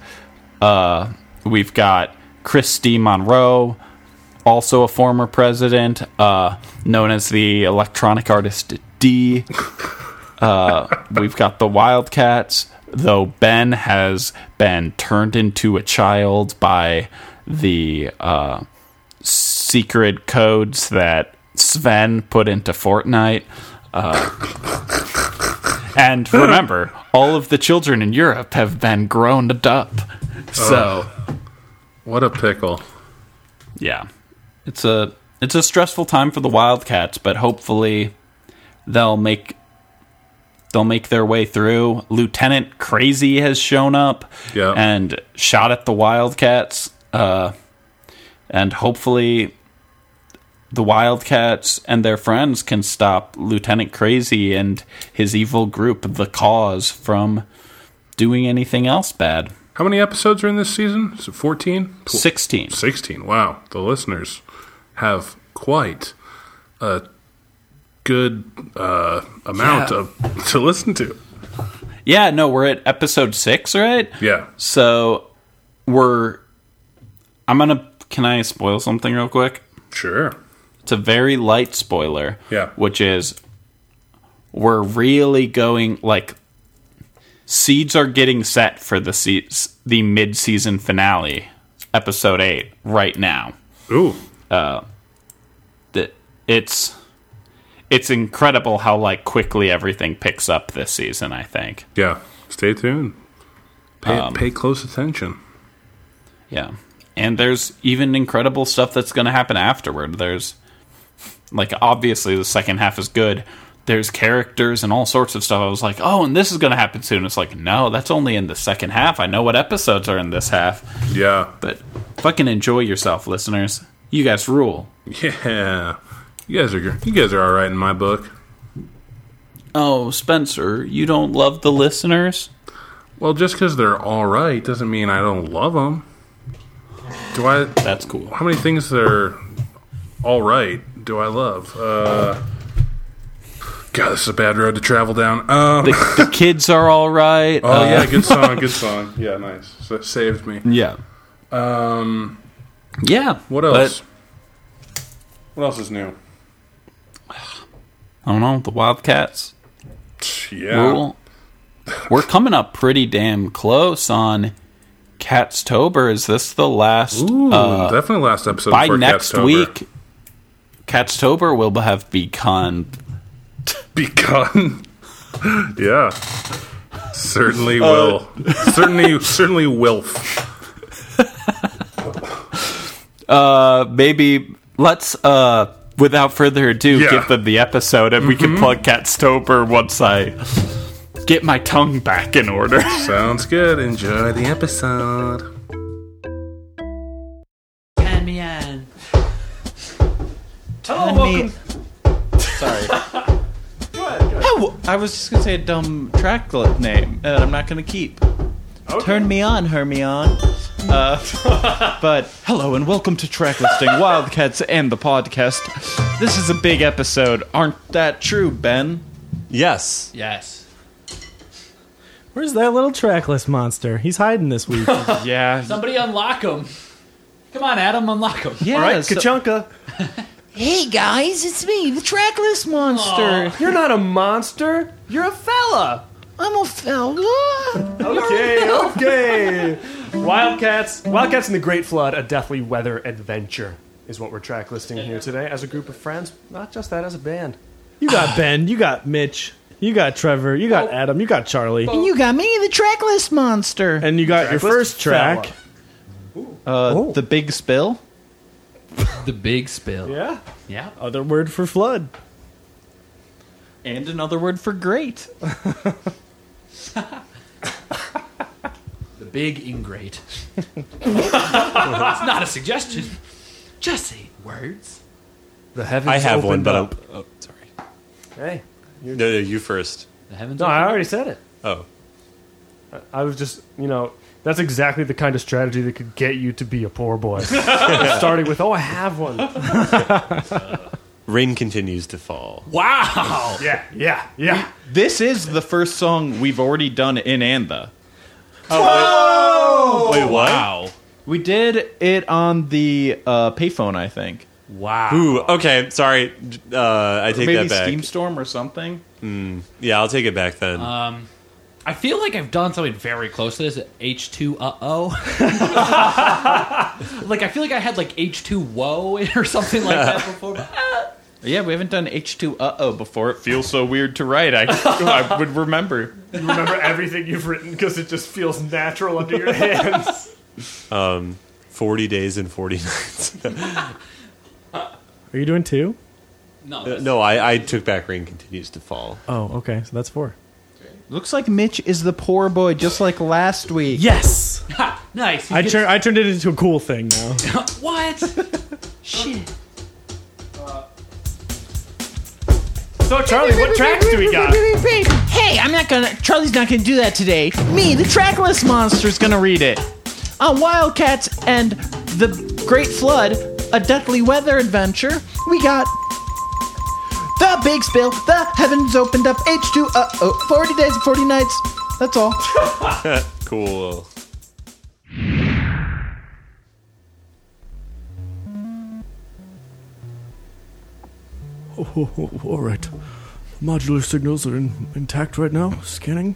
Uh, we've got Christy Monroe, also a former president, uh, known as the electronic artist D. Uh, we've got the Wildcats, though Ben has been turned into a child by the uh, secret codes that Sven put into Fortnite. Uh, and remember, all of the children in Europe have been grown up. So. what a pickle. Yeah. It's a it's a stressful time for the Wildcats, but hopefully they'll make they'll make their way through. Lieutenant Crazy has shown up Yeah. and shot at the Wildcats. Uh, and hopefully the Wildcats and their friends can stop Lieutenant Crazy and his evil group, the Cause, from doing anything else bad. How many episodes are in this season? Is it 14? 16. 16. Wow. The listeners have quite a good uh, amount Yeah. of to listen to. Yeah, no, we're at episode six, right? Yeah. So we're. I'm gonna. Can I spoil something real quick? Sure. It's a very light spoiler. Yeah. Which is, we're really going like. Seeds are getting set for the se- the mid season finale, episode eight, right now. Ooh. Uh, That it's it's incredible how like quickly everything picks up this season. I think. Yeah. Stay tuned. Pay, Um, pay close attention. Yeah. And there's even incredible stuff that's going to happen afterward. There's, like, obviously the second half is good. There's characters and all sorts of stuff. I was like, oh, and this is going to happen soon. It's like, no, that's only in the second half. I know what episodes are in this half. Yeah. But fucking enjoy yourself, listeners. You guys rule. Yeah. You guys are you guys are all right in my book. Oh, Spencer, you don't love the listeners? Well, just because they're all right doesn't mean I don't love them. Do I? That's cool. How many things that are all right do I love? Uh, God, this is a bad road to travel down. Um, The, the kids are all right. oh Uh, yeah, good song, good song. Yeah, nice. So saved me. yeah. Um, Yeah. what else? what else is new? I don't know. The Wildcats. Yeah, rule. We're coming up pretty damn close on Catstober. Is this the last? Ooh, uh, definitely last episode by next Catstober. week, Catstober will have begun. begun. yeah, certainly Uh, will. certainly, certainly will. Uh, maybe let's. Uh, without further ado, Yeah. give them the episode, and we can mm-hmm. plug Catstober once I get my tongue back in order. Sounds good. Enjoy the episode. Pan me on. Hello, Pan me- welcome. Sorry. Oh, I was just gonna say a dumb track name that I'm not gonna keep. Turn me on, Hermione. Uh, but hello and welcome to track listing Wildcats and the podcast. This is a big episode. Aren't that true, Ben? Yes. Yes. Where's that little trackless monster? He's hiding this week. Yeah. Somebody unlock him. Come on, Adam, unlock him. Yeah. All right, so- Kachunka. hey guys, it's me, the trackless monster. You're not a monster. You're a fella. I'm a fella. Okay, okay. Wildcats, Wildcats in the Great Flood, a deathly weather adventure is what we're track listing here today as a group of friends. Not just that, as a band. you got Ben, you got Mitch, you got Trevor, you got Adam, you got Charlie, And you got me, the tracklist monster. and you got your first track. Uh, Oh. the big spill. The big spill. Yeah. Yeah. Other word for flood. And another word for great. The big ingrate. it's not a suggestion. Just say words. The heavens I have one, opened but up. I'm, oh, sorry. Hey. No, no, you first. The heavens. No, open. I already said it. Oh, I was just, you know, that's exactly the kind of strategy that could get you to be a poor boy. Starting with, oh, I have one. rain continues to fall. Wow. Yeah, yeah, yeah. This is the first song we've already done in Antha. Wait, what? Wow. We did it on the uh, payphone, I think. Wow. Ooh, okay. Sorry. Uh, I take Maybe that back. Steam Storm or something. Yeah, I'll take it back then. Um, I feel like I've done something very close to this. H two uh oh. like I feel like I had like H two whoa or something like that before. but, uh, Yeah, we haven't done H2 uh oh before. It feels so weird to write. I, I would remember. You remember everything you've written because it just feels natural under your hands. um, 40 days and 40 nights. Are you doing two? no. Uh, no, I, I took back rain continues to fall. Oh, okay. So that's four. Looks like Mitch is the poor boy, just like last week. Yes. Ha, nice. I turned. I turned it into a cool thing now. what? Shit. So, Charlie, what tracks do we got? Hey, I'm not gonna. Charlie's not gonna do that today. Me, the tracklist monster's gonna read it. On Wildcats and the Great Flood, a deathly weather adventure, we got. The big spill, the heavens opened up, H2, uh oh, 40 days and 40 nights. That's all. Cool. Oh, all right. Modular signals are in, intact right now. Scanning.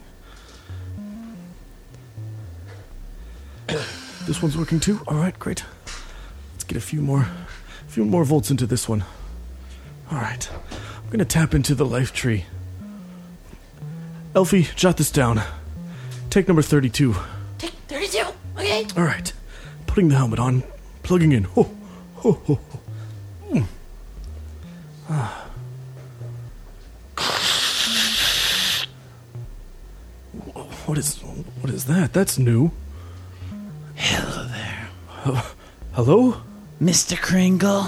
This one's working too. All right, great. Let's get a few more, a few more volts into this one. All right. I'm gonna tap into the life tree. Elfie, jot this down. Take number 32. Take 32. Okay. All right. Putting the helmet on, plugging in. Ho, ho, ho, ho. Is what is that? That's new. Hello there. Hello? Mr. Kringle.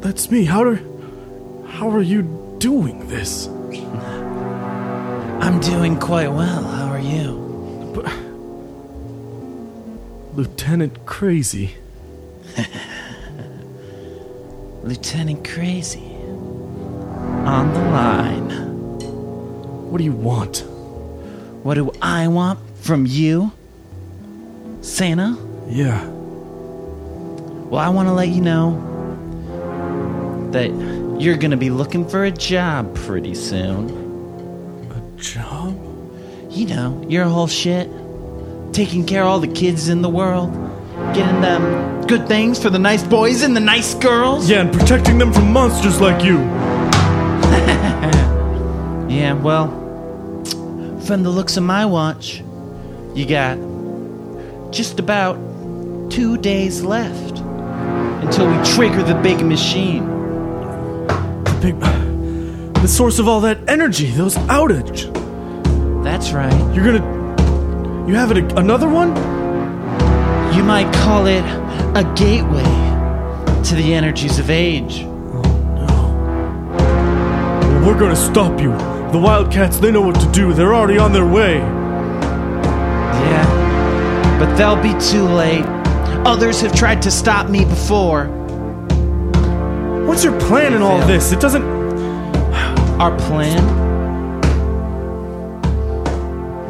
That's me. How do How are you doing this? I'm doing quite well. How are you? Lieutenant Crazy. Lieutenant Crazy. On the line. What do you want? What do I want from you? Santa? Yeah. Well, I want to let you know that you're going to be looking for a job pretty soon. A job? You know, your whole shit. Taking care of all the kids in the world. Getting them good things for the nice boys and the nice girls. Yeah, and protecting them from monsters like you. Yeah, well, from the looks of my watch, you got just about two days left until we trigger the big machine. The big the source of all that energy, those outage. That's right. You're gonna You have it another one? You might call it a gateway to the energies of age. Oh, well, we're gonna stop you. The Wildcats, they know what to do. They're already on their way. Yeah, but they'll be too late. Others have tried to stop me before. What's your plan in all this? It doesn't Our plan?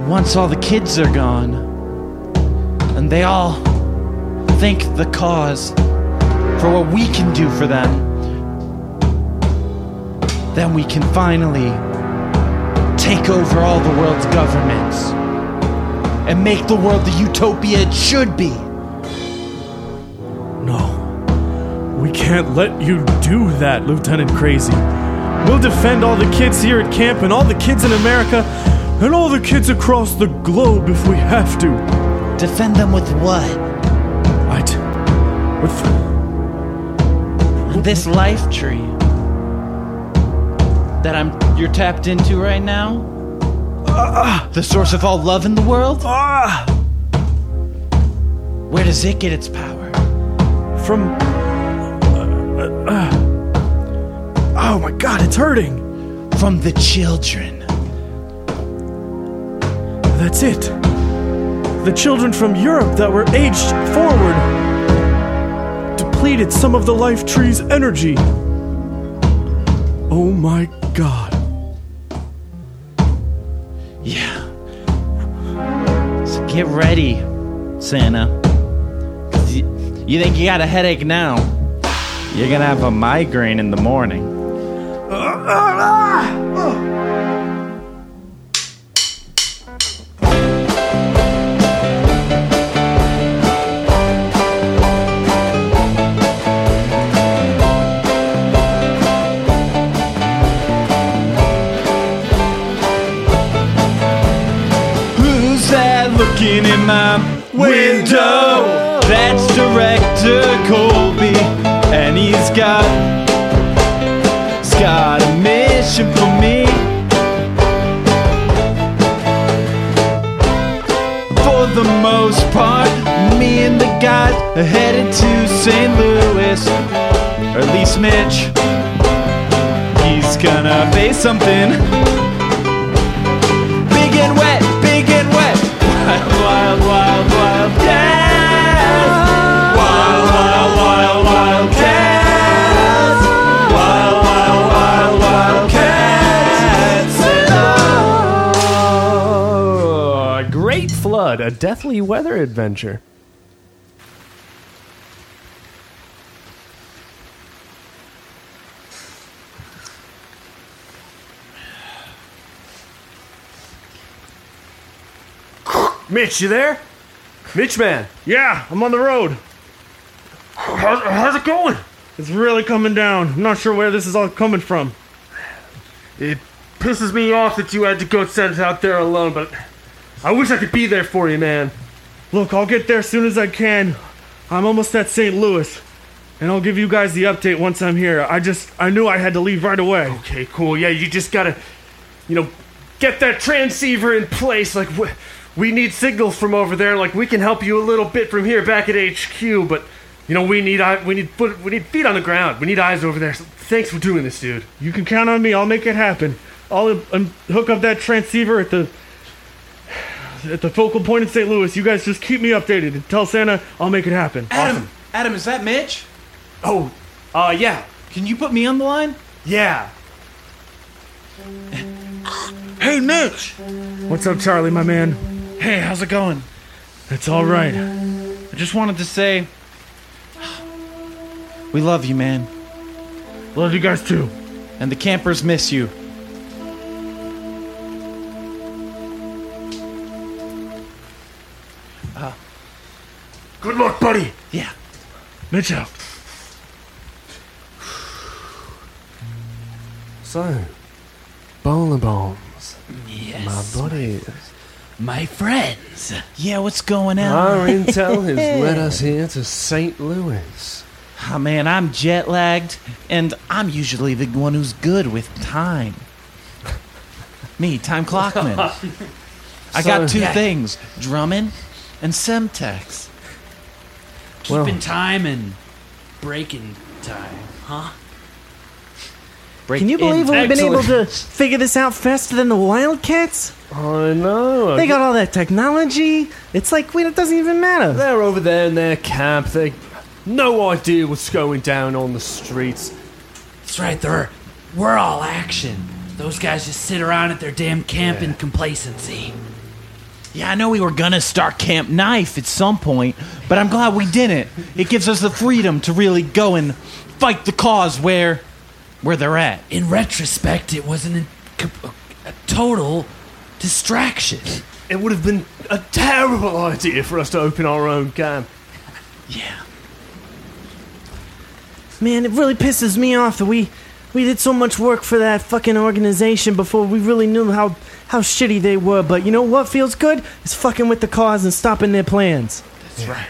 Once all the kids are gone, and they all thank the cause for what we can do for them, then we can finally take over all the world's governments and make the world the utopia it should be. No. We can't let you do that, Lieutenant Crazy. We'll defend all the kids here at camp and all the kids in America and all the kids across the globe if we have to. Defend them with what? Right. With This life tree that I'm you're tapped into right now? the source of all love in the world? Where does it get its power? from uh, uh, Oh my god, it's hurting. From the children. That's it. The children from Europe that were aged forward depleted some of the life tree's energy. Oh my god. Get ready, Santa. You, you think you got a headache now? You're gonna have a migraine in the morning. Uh, uh, uh. Something big and wet, big and wet. Wild, wild, wild, wild cats. Wild, wild, wild, wild cats. Wild, wild, wild, wild cats. Oh, great flood, a deathly weather adventure. Mitch, you there? Mitch, man. Yeah, I'm on the road. How's, how's it going? It's really coming down. I'm not sure where this is all coming from. It pisses me off that you had to go send it out there alone, but I wish I could be there for you, man. Look, I'll get there as soon as I can. I'm almost at St. Louis. And I'll give you guys the update once I'm here. I just, I knew I had to leave right away. Okay, cool. Yeah, you just gotta, you know, get that transceiver in place. Like, we, we need signals from over there. Like, we can help you a little bit from here back at HQ, but, you know, we need, we need foot, we need feet on the ground. We need eyes over there. So thanks for doing this, dude. You can count on me. I'll make it happen. I'll um, hook up that transceiver at the at the focal point in St. Louis. You guys just keep me updated and tell Santa I'll make it happen. Adam, Adam, is that Mitch? Oh, uh, yeah, Can you put me on the line? yeah. Hey, Mitch. What's up, Charlie, my man? Hey, how's it going? It's all right. I just wanted to say, we love you, man, Love you guys too. and the campers miss you. Uh, good luck, buddy. Yeah. Mitch out. So, bowler bombs, Yes. my buddies. My friends. Yeah, what's going on? Our intel has led us here to St. Louis. Ah, man, I'm jet lagged, and I'm usually the one who's good with time. Me, Time Clockman. I got two Yeah. things drumming and Semtex. Well- Keeping time and breaking time. Huh? Break Can you believe in. we've been able Excellent. to figure this out faster than the Wildcats? I know. They got all that technology. It's like we, it doesn't even matter. They're over there in their camp. They no idea what's going down on the streets. That's right, they're, we're all action. Those guys just sit around at their damn camp in complacency. Yeah, I know we were gonna start Camp Knife at some point, but I'm glad we didn't. It gives us the freedom to really go and fight the cause where where they're at. In retrospect, it was an, a, a total distraction. It would have been a terrible idea for us to open our own camp. Yeah. Man, it really pisses me off that we we did so much work for that fucking organization before we really knew how how shitty they were. But you know what feels good? Is fucking with the cause and stopping their plans. That's right.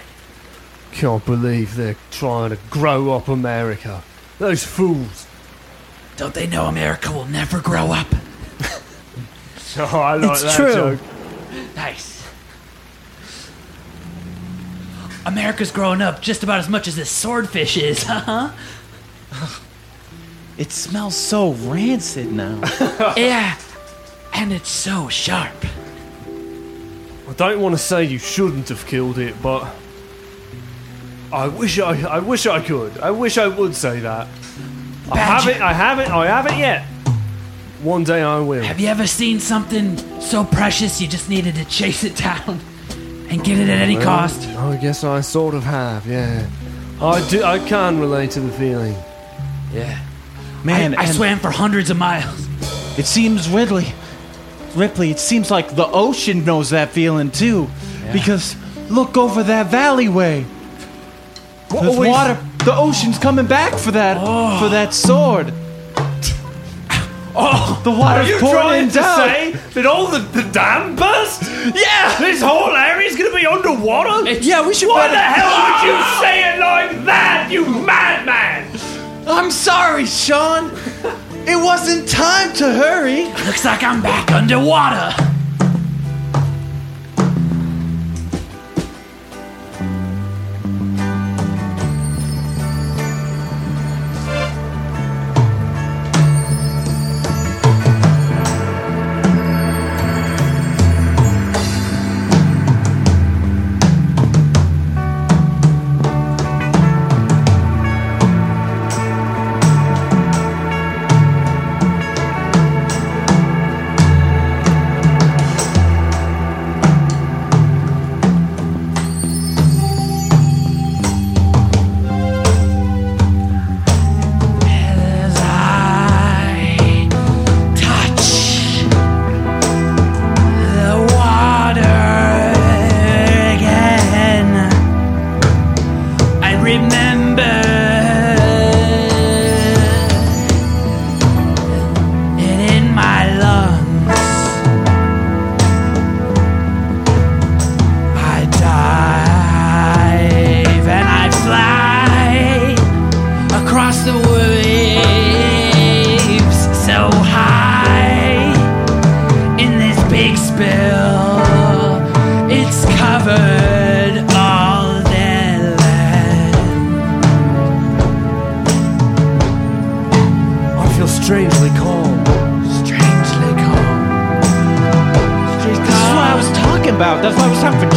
Can't believe they're trying to grow up America. Those fools. Don't they know America will never grow up? Oh, I like It's that true. joke. Nice. America's growing up just about as much as this swordfish is, huh? It smells so rancid now. yeah. And it's so sharp. I don't want to say you shouldn't have killed it, but I wish I, I wish I could. I wish I would say that. I haven't. I haven't. I haven't yet. One day I will. Have you ever seen something so precious you just needed to chase it down and get it at any cost? I guess I sort of have. Yeah. I do. I can relate to the feeling. Yeah. Man, I, I and swam for hundreds of miles. it seems Ridley Ripley, it seems like the ocean knows that feeling too. Because look over that valley There's we- water the ocean's coming back for that oh. for that sword. Oh, the water's Are you pouring trying to down. say that all the, the dam burst? Yeah. This whole area's gonna be underwater? Yeah, we should Why better- the hell would you say it like that, you madman? I'm sorry, Sean. It wasn't time to hurry. Looks like I'm back underwater. About.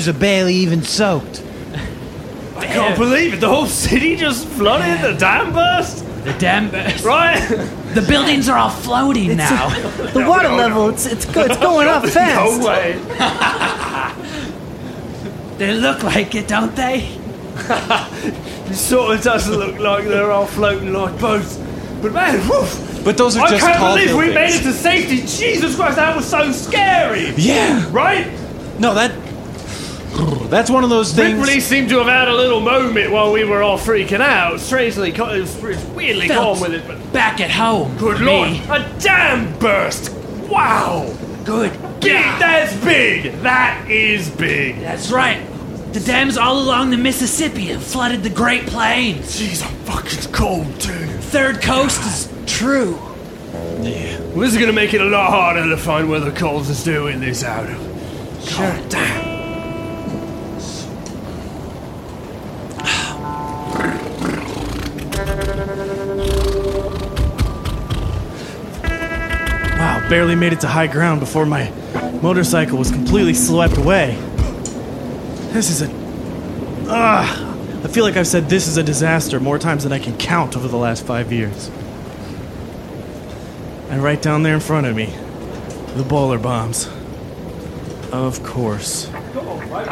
Shoes are barely even soaked. I can't believe it. The whole city just flooded. The dam burst. The dam burst. Right. The buildings are all floating now. The water level, it's it's good. It's going up fast. No way. They look like it, don't they? It sort of does look like they're all floating like boats. But man, woof, But those are I just can't tall believe we made it to safety. Jesus Christ, that was so scary. Yeah. Right? No, that. That's one of those things. Ripley seemed to have had a little moment while we were all freaking out. Strangely, co- it was weirdly Felt calm with it, but Back at home. good for lord, me. a dam burst! Wow, Good. big, that's big. That is big. That's right. The dams all along the Mississippi have flooded the Great Plains. Jeez, I'm fucking cold too. Third coast is true. Well, this is gonna make it a lot harder to find where the cause is doing this out of. Sure. damn. Barely made it to high ground before my motorcycle was completely swept away. This is a. Ugh. I feel like I've said this is a disaster more times than I can count over the last five years. And right down there in front of me, the bowler bombs. Of course. What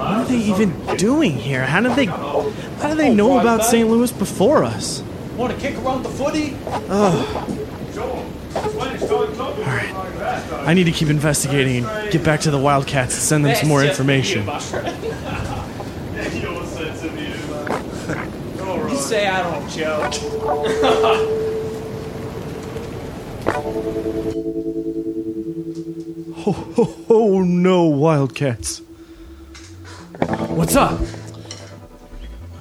are they even doing here? How did they how did they know about St. Louis before us? Want to kick around the footy? Oh. Alright. I need to keep investigating and get back to the Wildcats and send them some more information. You say I don't joke. Oh no, Wildcats. What's up?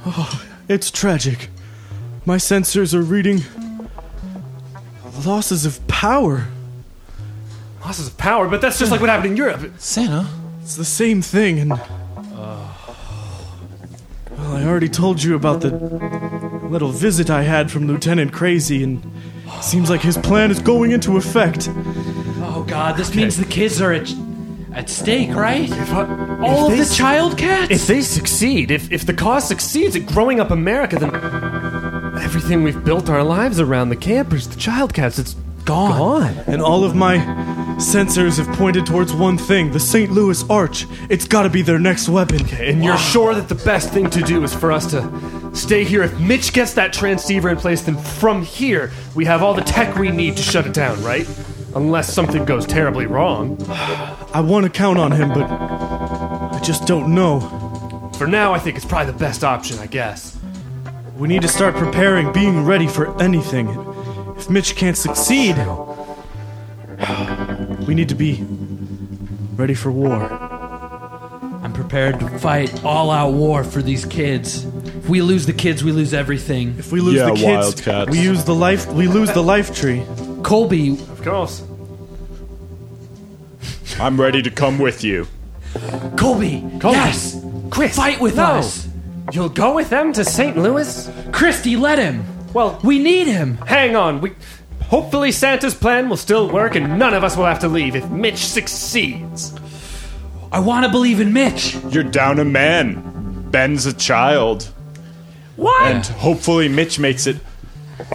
Oh, It's tragic. My sensors are reading losses of power. Losses of power, but that's just like what happened in Europe. Santa. It's the same thing, and. Well, I already told you about the little visit I had from Lieutenant Crazy, and seems like his plan is going into effect. Oh God, this means the kids are at, at stake, right? All of they the s- child cats. If they succeed, if, if the cause succeeds at growing up America, then everything we've built our lives around the campers, the child cats, it's gone. Gone. And all of my sensors have pointed towards one thing the St. Louis Arch. It's gotta be their next weapon. And you're sure that the best thing to do is for us to stay here? If Mitch gets that transceiver in place, then from here, we have all the tech we need to shut it down, right? Unless something goes terribly wrong. I want to count on him, but I just don't know. For now, I think it's probably the best option, I guess. We need to start preparing, being ready for anything. If Mitch can't succeed, we need to be ready for war. I'm prepared to fight all out war for these kids. If we lose the kids, we lose everything. If we lose Yeah, the kids, Wildcats. we use the life. We lose the life tree. Colby, Of course. I'm ready to come with you. Colby, Colby. yes, Chris, fight with no. us. You'll go with them to St. Louis? Christy, let him. Well, We need him. hang on. We hopefully Santa's plan will still work and none of us will have to leave if Mitch succeeds. I want to believe in Mitch. You're down a man. Ben's a child. What? And hopefully Mitch makes it.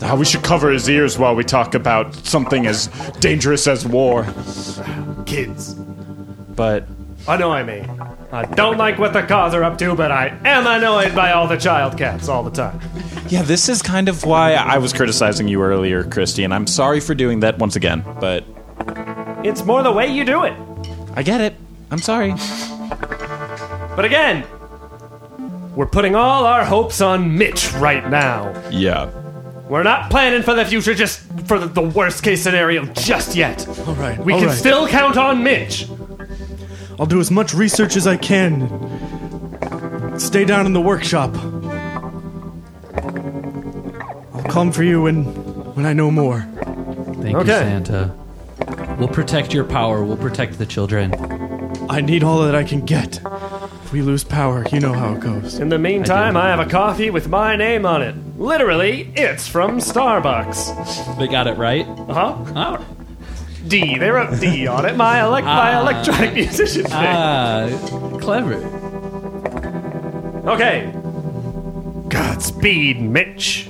Uh, we should cover his ears while we talk about something as dangerous as war. kids. But Annoy me. I don't like what the cars are up to, but I am annoyed by all the child cats all the time. Yeah, this is kind of why I was criticizing you earlier, Christy, and I'm sorry for doing that once again, but It's more the way you do it. I get it. I'm sorry. But again, we're putting all our hopes on Mitch right now. Yeah. We're not planning for the future, just for the, the worst case scenario just yet. All right. We all can right. still count on Mitch. I'll do as much research as I can. Stay down in the workshop. I'll come for you when when I know more. Thank you, Santa. We'll protect your power. We'll protect the children. I need all that I can get. If we lose power, you know how it goes. In the meantime, I, have a coffee with my name on it. Literally, it's from Starbucks. They got it right. Uh huh. Oh. D. They wrote D on it. My, elec- my Ah. electronic musician thing. Ah, clever. Okay. Godspeed, Mitch.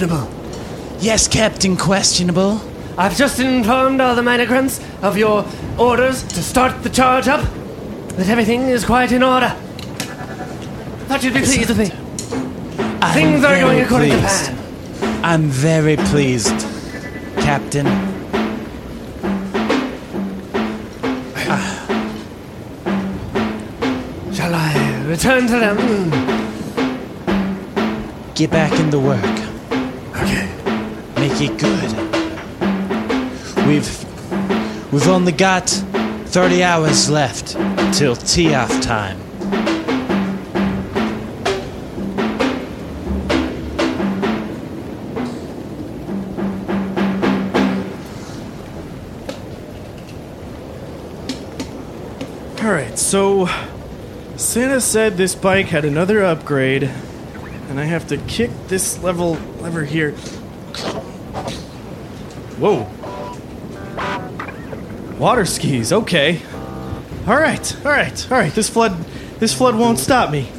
Questionable. Yes, Captain Questionable. I've just informed all the migrants of your orders to start the charge up, that everything is quite in order. Thought you'd be pleased with me. I'm Things are going according pleased. to plan. I'm very pleased, Captain. Shall I return to them? Get back in the work. Make it good. We've we've only got 30 hours left till tea off time. Alright, so Santa said this bike had another upgrade, and I have to kick this level lever here. Whoa. Water skis, okay. Alright, alright, alright. This flood this flood won't stop me.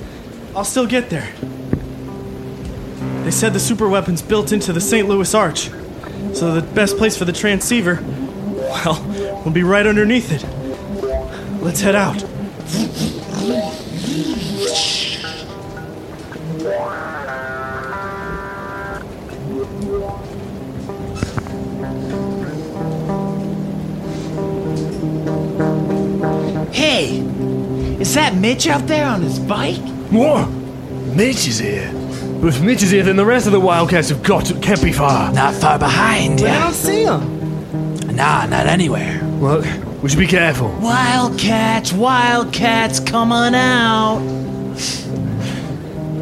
I'll still get there. They said the super weapon's built into the St. Louis Arch. So the best place for the transceiver, well, will be right underneath it. Let's head out. Mitch out there on his bike? What? Mitch is here. But if Mitch is here, then the rest of the Wildcats have got to, can't be far. Not far behind, yeah. I yeah. don't see him. Nah, not anywhere. Well, we should be careful. Wildcats, Wildcats, come on out.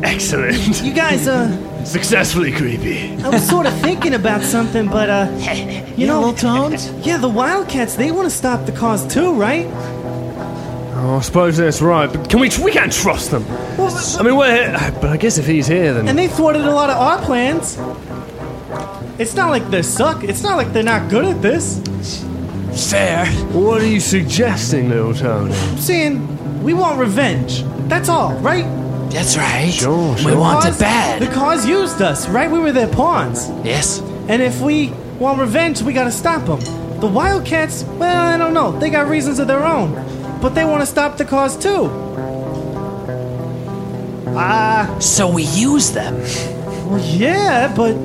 Excellent. You guys, uh, Successfully creepy. I was sort of thinking about something, but, uh, you know, little tones? yeah, the Wildcats, they want to stop the cause too, right? Oh, I suppose that's right, but can we? We can't trust them. I mean, we're. But I guess if he's here, then. And they thwarted a lot of our plans. It's not like they suck. It's not like they're not good at this. Fair. What are you suggesting, little Tony? I'm saying we want revenge. That's all, right? That's right. Sure, We want Cause- it bad. The cause used us, right? We were their pawns. Yes. And if we want revenge, we gotta stop them. The Wildcats, well, I don't know. They got reasons of their own. But they want to stop the cause too. Ah, So we use them. well, yeah, but.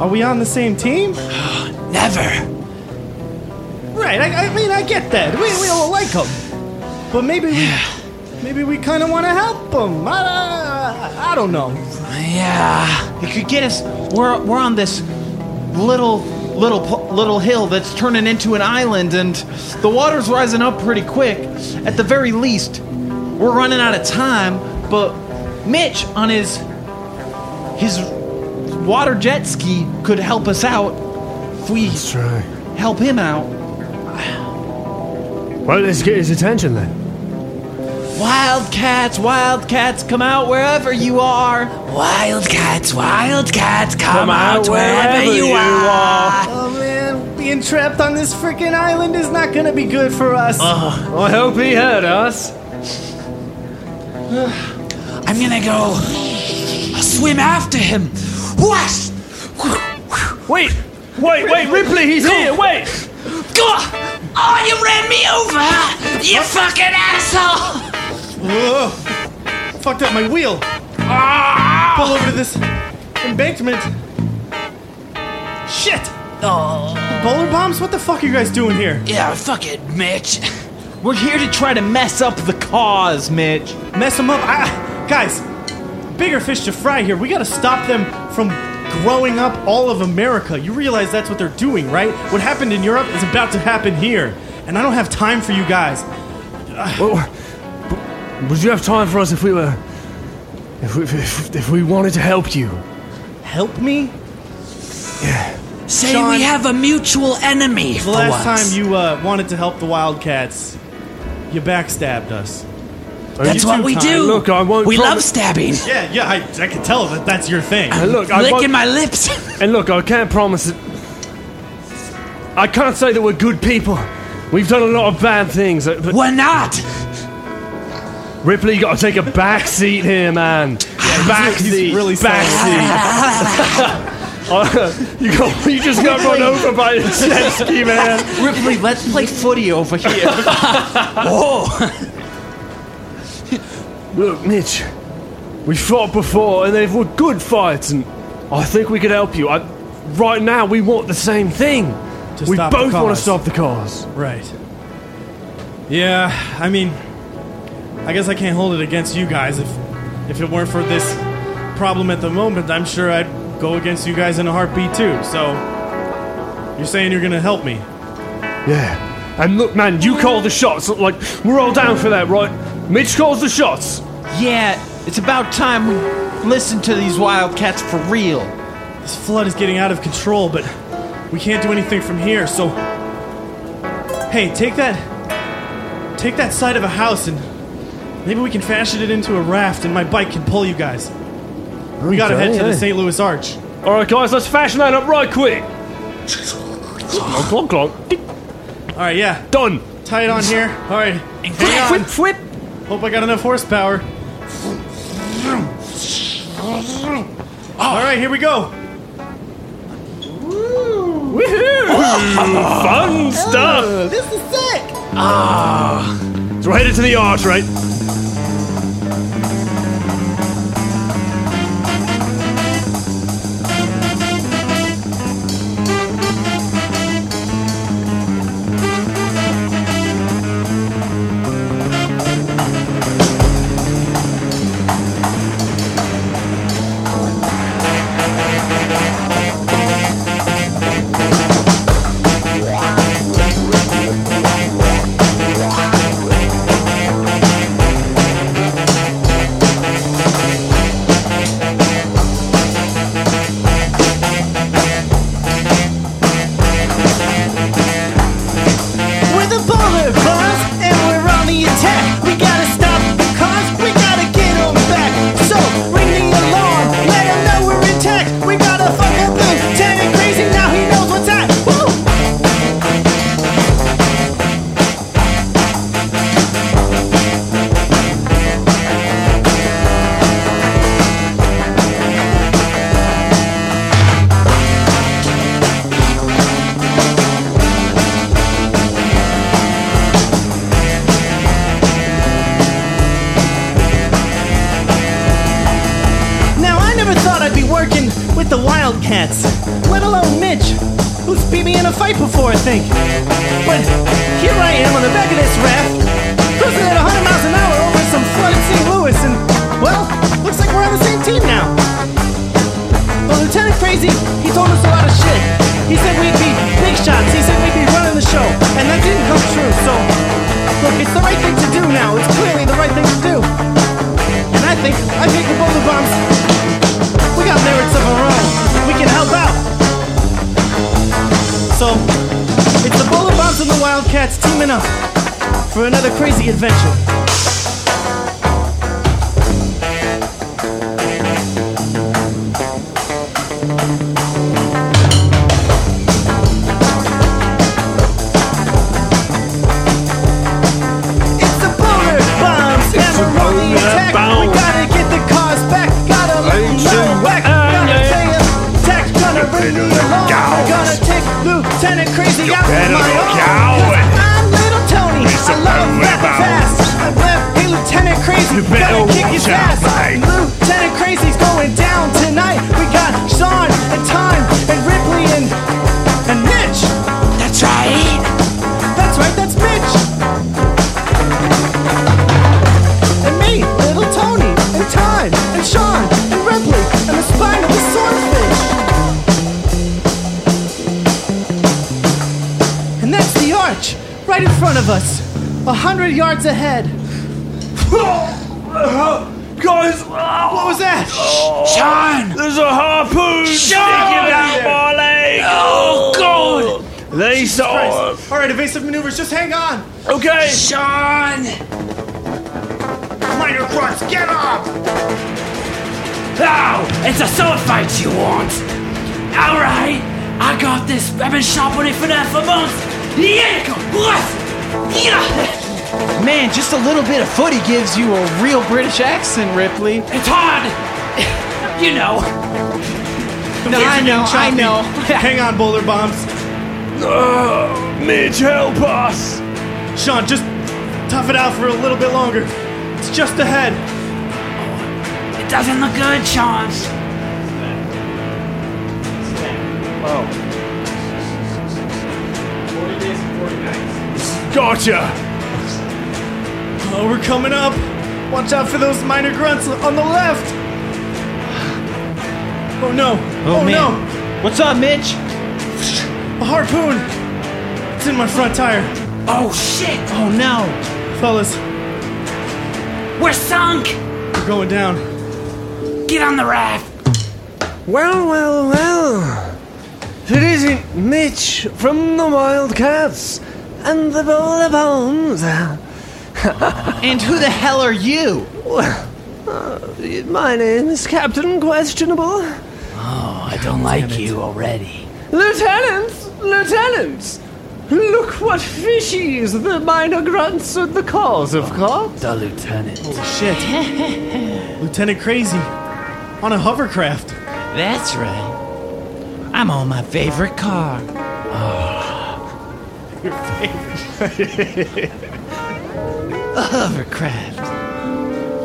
Are we on the same team? Never. Right, I, I mean, I get that. We, we all like them. But maybe we. Maybe we kind of want to help them. I, I, I don't know. Yeah. It could get us. We're we're on this little little little hill that's turning into an island, and the water's rising up pretty quick. At the very least, we're running out of time. But Mitch on his his water jet ski could help us out if we help him out. Well, let's get his attention then. Wildcats, wildcats, come out wherever you are. Wildcats, Wildcats, come, out, wherever, you, are. Oh man, being trapped on this freaking island is not gonna be good for us. Oh, I hope he heard us. I'm gonna go I'll swim after him. What? Wait, wait, wait, Ripley, he's here. Wait. Go! Oh, you ran me over! You fucking asshole! Whoa. Fucked up my wheel. Ah! Pull over to this embankment. Shit! Oh, Bowler bombs? What the fuck are you guys doing here? yeah, fuck it, Mitch. We're here to try to mess up the cause, Mitch. Mess them up. I, guys, bigger fish to fry here. We gotta stop them from growing up all of America. You realize that's what they're doing, right? What happened in Europe is about to happen here. And I don't have time for you guys. Well, would you have time for us if we were. If we, if, if we wanted to help you? Help me? Yeah. Say Sean- we have a mutual enemy The last once. time you uh, wanted to help the Wildcats, you backstabbed us. That's what we Ty. do. Look, I won't we love stabbing. Yeah, yeah, I, I can tell that that's your thing. And look, I Licking won't- my lips. And look, I can't promise it. I can't say that we're good people. We've done a lot of bad things. uh, But We're not. Ripley, you gotta take a back seat here, man. back he's seat. really back seat. You got, you just got run over by a jet ski, man. Ripley, let's play footy over here. Oh, Look, Mitch, we fought before, and they were good fights, and I think we could help you. I, right now, we want the same thing. To we both want to stop the cause. Right. Yeah, I mean, I guess I can't hold it against you guys. If if it weren't for this problem at the moment, I'm sure I'd go against you guys in a heartbeat too. So you're saying you're gonna help me? Yeah. And look, man, you call the shots. Like, we're all down for that, right? Mitch calls the shots. yeah, it's about time we listen to these Wildcats for real. This flood is getting out of control, but we can't do anything from here. So, hey, take that, take that side of a house, and maybe we can fashion it into a raft, and my bike can pull you guys. We gotta Okay, head to the. St. Louis Arch. All right, guys, let's fashion that up right quick. Clonk, clonk, clonk. Tick. All right, yeah. Done. Tie it on here. All right. Hang on. Whip, whip. Hope I got enough horsepower. All right, here we go. Woohoo! Fun stuff. This is sick. Ah. So we're headed to the arch, right? Right in front of us, a hundred yards ahead. Guys, What was that? Sean! there's a harpoon Sean! sticking out my leg. Oh, God! They saw Christ. All right, evasive maneuvers. Just hang on. Okay. Sean! Minor grunts, get up! Oh, it's a sword fight you want. All right, I got this. I've been sharpening it for that for months. Yeah. Man, just a little bit of footy gives you a real British accent, Ripley. It's hard. You know. No, I know, I know. hang on, boulder bombs. Mitch, help us. Sean, just tough it out for a little bit longer. It's just ahead. It doesn't look good, Sean. Oh. Gotcha. Oh, we're coming up. Watch out for those minor grunts on the left. Oh no. Oh, oh man. no. What's up, Mitch? A harpoon. It's in my front tire. Oh shit! Oh no. Fellas, We're sunk. we're going down. Get on the raft. Well, well, well. If it isn't Mitch from the Wildcats and the Boulder Bombs. And who the hell are you? Well, uh, my name is Captain Questionable. Oh, I don't like you already. Lieutenants! Lieutenants! Look what fishies the minor grunts are the cause of, course. The lieutenant. Shit. Lieutenant Crazy. On a hovercraft. That's right. I'm on my favorite car. Oh, a hovercraft.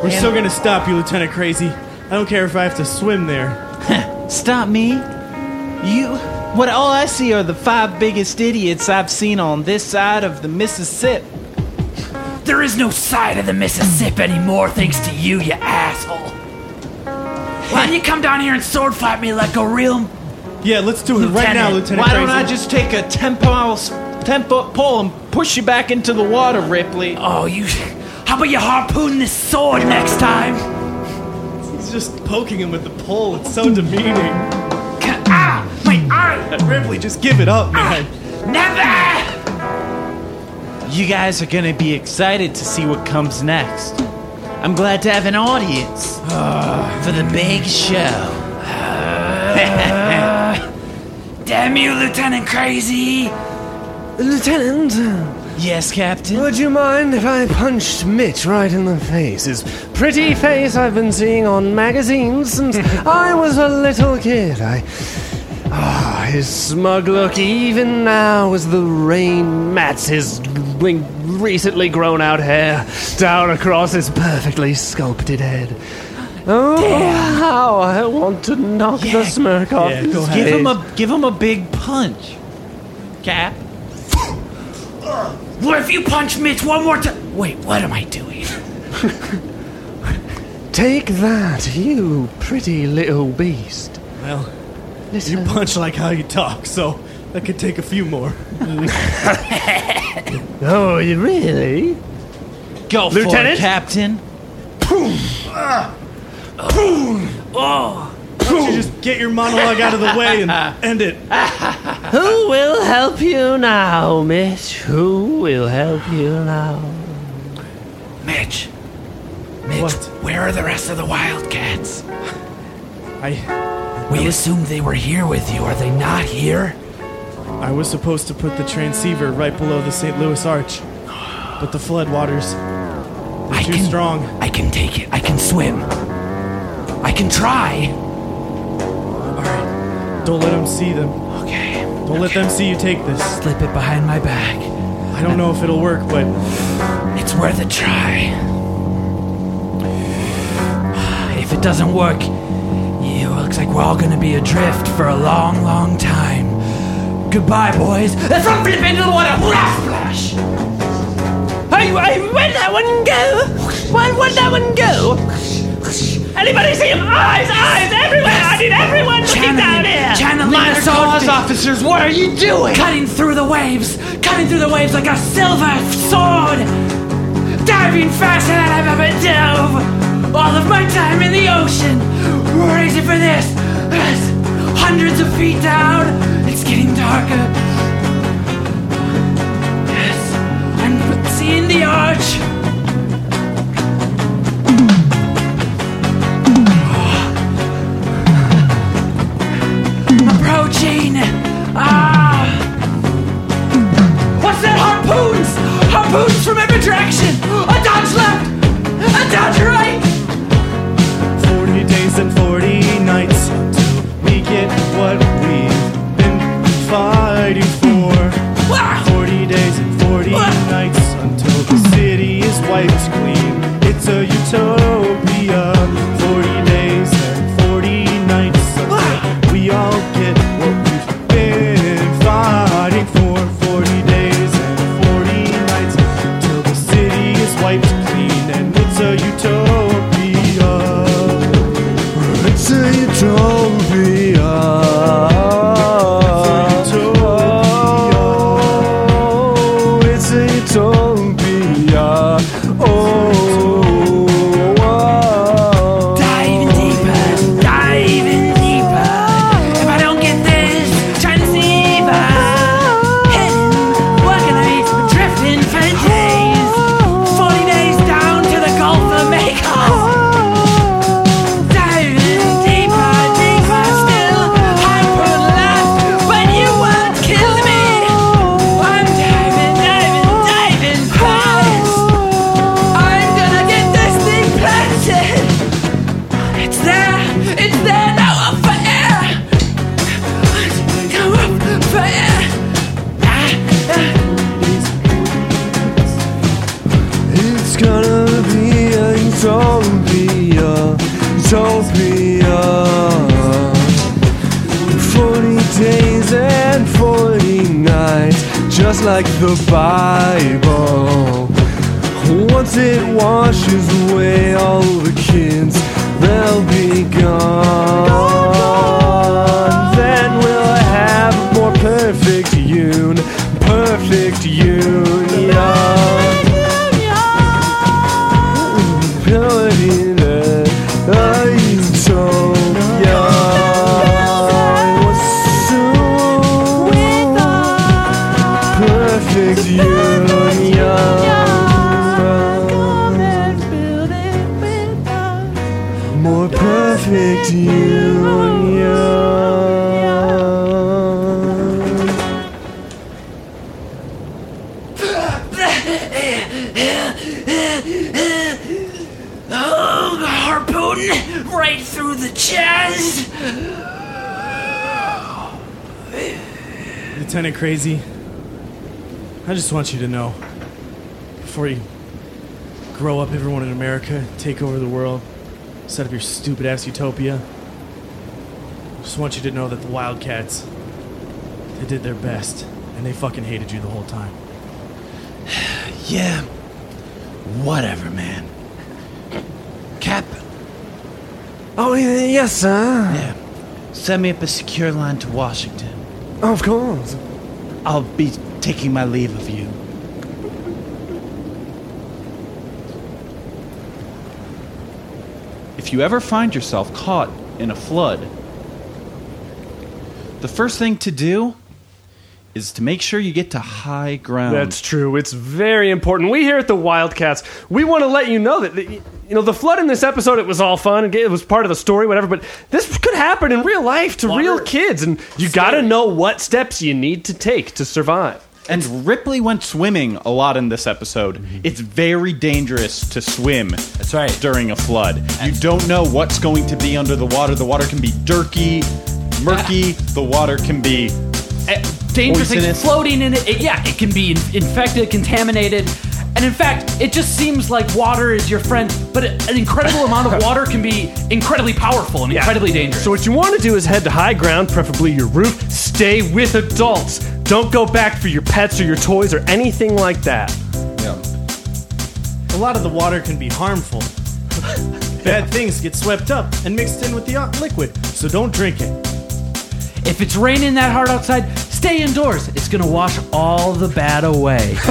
We're still gonna stop you, Lieutenant Crazy. I don't care if I have to swim there. Stop me. You. What all I see are the five biggest idiots I've seen on this side of the Mississippi. There is no side of the Mississippi anymore, thanks to you, you asshole. Why don't you come down here and sword fight me like a real Yeah, let's do it right now, Lieutenant, Lieutenant Why don't I just take a 10 pound, 10 foot pole and push you back into the water, Ripley? Oh, you. How about you harpoon this sword next time? He's just poking him with the pole. It's so demeaning. Ah! My eye! Ripley, just give it up, ah, man. Never! You guys are gonna be excited to see what comes next. I'm glad to have an audience ah. for the big show. Ah. Damn you, Lieutenant Crazy! Lieutenant, Yes, Captain? would you mind if I punched Mitch right in the face? His pretty face I've been seeing on magazines since I was a little kid. I. Ah, his smug look, even now, as the rain mats his recently grown out hair down across his perfectly sculpted head. Oh, how I want to knock the smirk off Yeah, his go ahead. Give him a give him a big punch. Cap. What if you punch Mitch one more time? Wait, what am I doing? Take that, you pretty little beast. Well, Listen. you punch like how you talk, so that could take a few more. Oh, you really? Go for Lieutenant? it, Captain. Oh, Why don't you just get your monologue out of the way and end it? Who will help you now, Mitch? Who will help you now? Mitch. Mitch, What? where are the rest of the Wildcats? I We assumed they were here with you. Are they not here? I was supposed to put the transceiver right below the St. Louis Arch, but the floodwaters I too can, strong. I can take it. I can swim. I can try. Don't let them see them. Okay. Don't let them see you take this. Slip it behind my back. I don't know if it'll work, but It's worth a try. If it doesn't work, it looks like we're all gonna be adrift for a long, long time. Goodbye, boys. Let's run flip into the water. Blast, splash. Hey, where'd that one go? Where, where'd that one go? Anybody see him? Eyes, eyes, everywhere! I need everyone looking down here! Channeling My sword. officers, what are you doing? Cutting through the waves, cutting through the waves like a silver sword, diving faster than I've ever dove. All of my time in the ocean, racing for this. Yes, Hundreds of feet down, it's getting darker. Yes, I'm seeing the arch. Approaching. Ah. What's that? Harpoons! Harpoons from every direction! A dodge left! A dodge right! 40 days and 40 nights until we get what we've been fighting for. 40 days and 40 nights until the city is wiped clean. It's a utopia. Want you to know before you grow up everyone in America, take over the world, set up your stupid ass utopia. I just want you to know that the Wildcats, they did their best, and they fucking hated you the whole time. Yeah. Whatever, man. Cap. Oh, yes, sir. Yeah. Set me up a secure line to Washington. Of course. I'll be taking my leave of you. If you ever find yourself caught in a flood, the first thing to do is to make sure you get to high ground. That's true. It's very important. We here at the Wildcats, we want to let you know that, that, you know, the flood in this episode, it was all fun. and It was part of the story, whatever, but this could happen in real life to real kids, and you got to know what steps you need to take to survive. And Ripley went swimming a lot in this episode. Mm-hmm. It's very dangerous to swim. That's right. During a flood, you don't know what's going to be under the water. The water can be dirty, murky. The water can be eh, dangerous things floating in it. It- Yeah, it can be in- infected, contaminated. And in fact, it just seems like water is your friend, but an incredible amount of water can be incredibly powerful and incredibly dangerous. So what you want to do is head to high ground, preferably your roof. Stay with adults. Don't go back for your pets or your toys or anything like that. Yeah. A lot of the water can be harmful. Bad things get swept up and mixed in with the liquid, so don't drink it. If it's raining that hard outside, stay indoors. It's gonna wash all the bad away.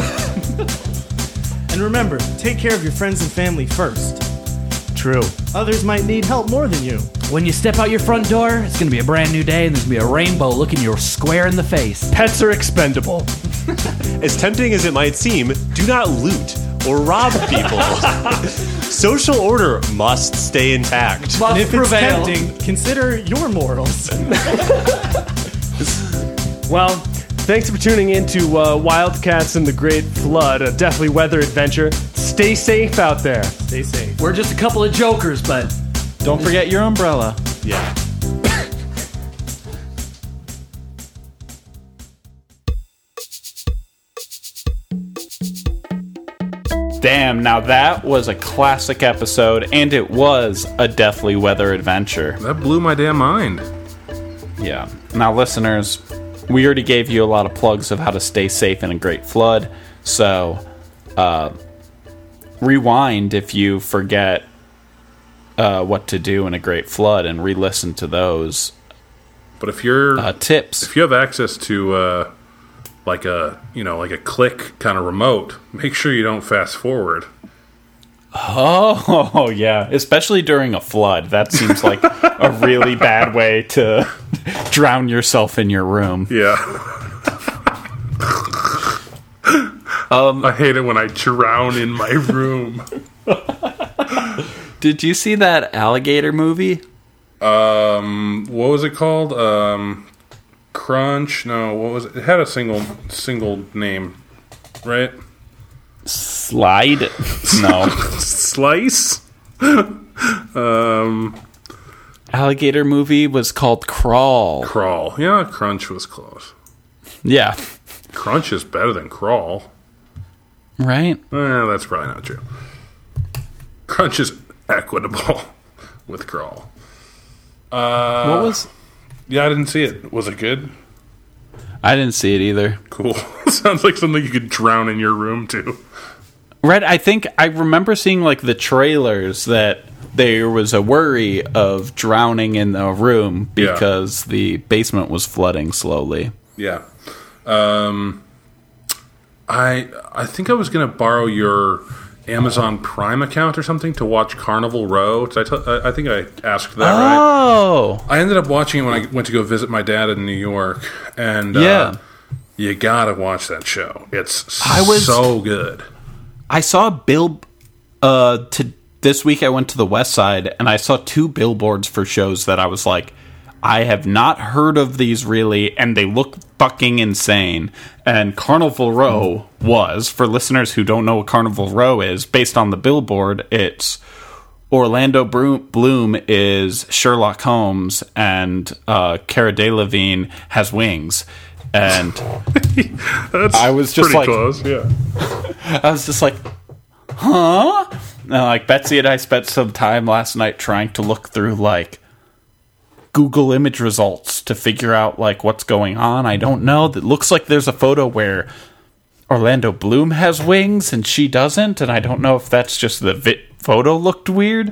And remember, take care of your friends and family first. True. Others might need help more than you. When you step out your front door, it's gonna be a brand new day and there's gonna be a rainbow looking you square in the face. Pets are expendable. As tempting as it might seem, do not loot or rob people. Social order must stay intact. And if it's tempting, consider your morals. well, thanks for tuning in to uh, Wildcats and the Great Flood, a deathly weather adventure. Stay safe out there. Stay safe. We're just a couple of jokers, but Don't forget your umbrella. Yeah. Damn, now that was a classic episode, and it was a deathly weather adventure. That blew my damn mind. Yeah. Now, listeners, we already gave you a lot of plugs of how to stay safe in a great flood. So, uh, rewind if you forget uh, what to do in a great flood and re listen to those But if you're uh, tips. if you have access to uh, like a you know like a click kind of remote, make sure you don't fast forward. Oh, yeah. Especially during a flood. That seems like a really bad way to drown yourself in your room. Yeah. Um, I hate it when I drown in my room. Did you see that alligator movie? Um, what was it called? Um, Crunch? No, what was it? It had a single single name, right? Slide? No. Slice. um, alligator movie was called Crawl. Crawl. Yeah, Crunch was close. Yeah. Crunch is better than Crawl. Right? Eh, that's probably not true. Crunch is equitable with Crawl. Uh, What was- Yeah, I didn't see it. Was it good? I didn't see it either. Cool. Sounds like something you could drown in your room too. Right, I think I remember seeing like the trailers that there was a worry of drowning in the room Yeah. because the basement was flooding slowly. Yeah. Um, I I think I was gonna borrow your Amazon Prime account or something to watch Carnival Row. I, tell, I, think I asked that right. Oh, I ended up watching it when I went to go visit my dad in New York, and Yeah. uh, you gotta watch that show. It's I was- so good. I saw bill uh to this week I went to the west side and I saw two billboards for shows that I was like I have not heard of these really and they look fucking insane. And Carnival Row was for listeners who don't know what Carnival Row is based on the billboard it's Orlando Bloom is Sherlock Holmes and uh, Cara Delevingne has wings. And That's I was just pretty like, close. Yeah. I was just like, huh? And like Betsy and I spent some time last night trying to look through like Google image results to figure out like what's going on. I don't know. It looks like there's a photo where Orlando Bloom has wings and she doesn't, and I don't know if that's just the vi- photo looked weird.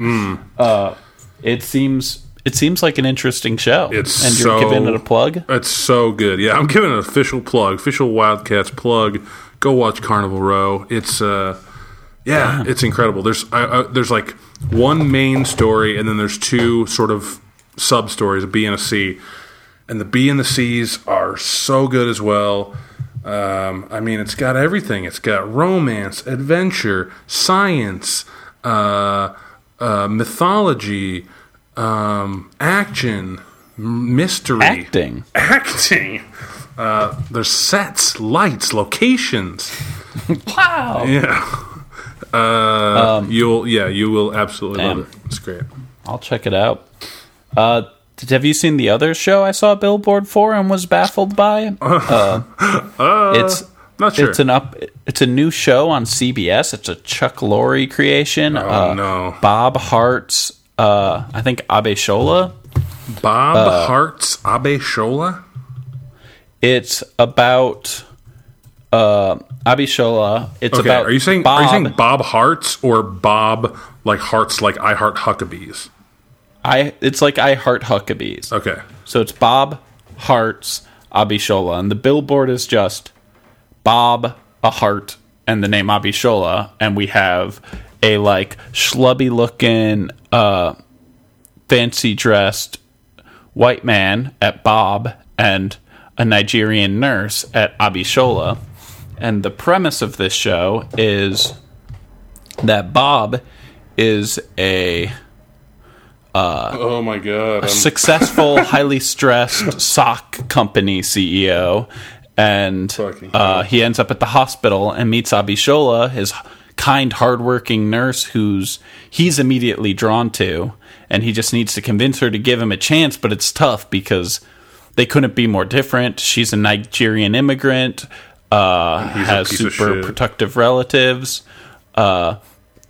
Uh, it seems it seems like an interesting show. It's and so, you're giving it a plug. It's so good. Yeah, I'm giving an official plug, official Wildcats plug. Go watch Carnival Row. It's uh, yeah, it's incredible. There's I, I, there's like one main story, and then there's two sort of sub stories, a B and a C, and the B and the C's are so good as well. Um, I mean, it's got everything. It's got romance, adventure, science, uh, uh, mythology, um, action, mystery, Acting. acting. Uh, there's sets, lights, locations. Wow. Yeah. Uh, you'll yeah you will absolutely Damn. love it. It's great. I'll check it out. Uh, have you seen the other show I saw billboard for and was baffled by? Uh, it's not sure. It's an up. It's a new show on CBS. It's a Chuck Lorre creation. Oh, uh, no. Bob Hart's. Uh, I think Abishola. Bob Uh, Hart's Abishola. It's about uh, Abe Shola. It's okay, about are you saying Bob. are you saying Bob Hart's or Bob like hearts, like I heart Huckabees. I it's like I Heart Huckabees. Okay. So it's Bob Hearts Abishola, and the billboard is just Bob a heart and the name Abishola, and we have a like schlubby looking, uh, fancy dressed white man at Bob and a Nigerian nurse at Abishola. And the premise of this show is that Bob is a oh my god! a I'm- successful, highly stressed sock company CEO, and uh, he ends up at the hospital and meets Abishola, his kind, hardworking nurse, who's he's immediately drawn to, and he just needs to convince her to give him a chance. But it's tough because they couldn't be more different. She's a Nigerian immigrant, uh, has super protective relatives. Uh,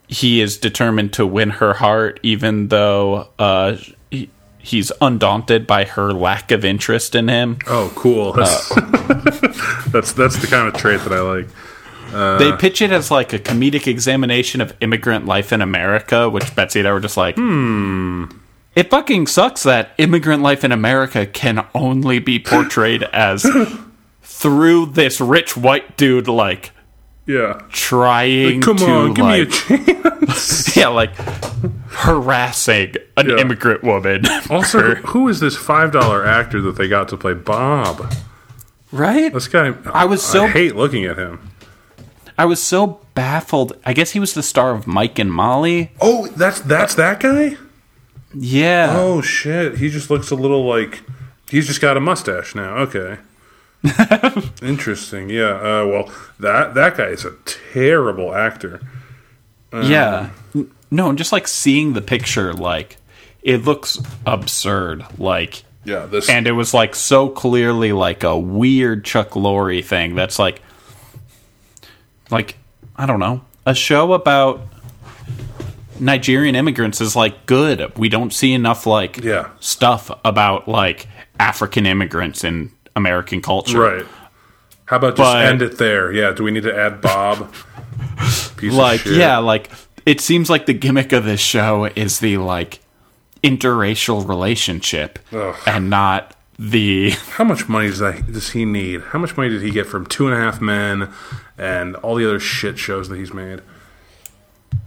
he is determined to win her heart, even though uh, he, he's undaunted by her lack of interest in him. Oh, cool! That's, that's that's the kind of trait that I like. Uh, they pitch it as like a comedic examination of immigrant life in America, which Betsy and I were just like, hmm. It fucking sucks that immigrant life in America can only be portrayed as through this rich white dude, like yeah, trying Like, come to on, give me a chance yeah, like harassing an Yeah. immigrant woman. Also, who is this five dollar actor that they got to play Bob? Right? This guy. I was so- I hate looking at him. I was so baffled. I guess he was the star of Mike and Molly. Oh, that's that's that guy. Yeah. Oh shit! He just looks a little like he's just got a mustache now. Okay. Interesting. Yeah. Uh, well, that that guy is a terrible actor. Um, yeah. No, just like seeing the picture, like it looks absurd. Like Yeah. This. and it was like so clearly like a weird Chuck Lorre thing. That's like, like I don't know, a show about Nigerian immigrants is like good. We don't see enough like Yeah. stuff about like African immigrants in American culture. Right. How about just But- end it there? Yeah. Do we need to add Bob? Piece like of shit. yeah like it seems like the gimmick of this show is the like interracial relationship Ugh. and not the How much money does that does he need? How much money did he get from Two and a Half Men and all the other shit shows that he's made?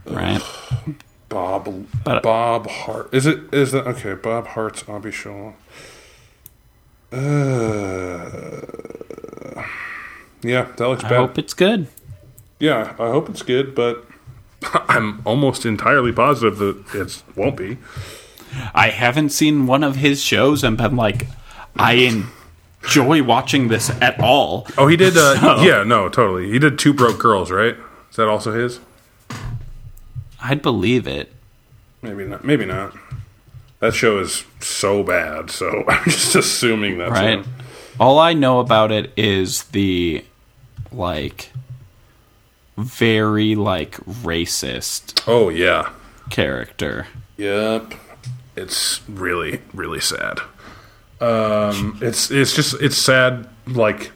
right Bob But- uh, Bob Hart is it is that okay? Bob Hart's Abby Shaw. Uh, yeah, that looks i bad. hope it's good yeah, I hope it's good, but I'm almost entirely positive that it won't be. i haven't seen one of his shows and been like i enjoy watching this at all Oh, he did. Uh, So- Yeah, no, totally. He did Two Broke Girls, right? Is that also his? i'd believe it Maybe not. Maybe not. That show is so bad, so I'm just assuming that's right him. all i know about it is the like very like racist Oh yeah. character Yep. It's really, really sad. Um, it's it's just it's sad, like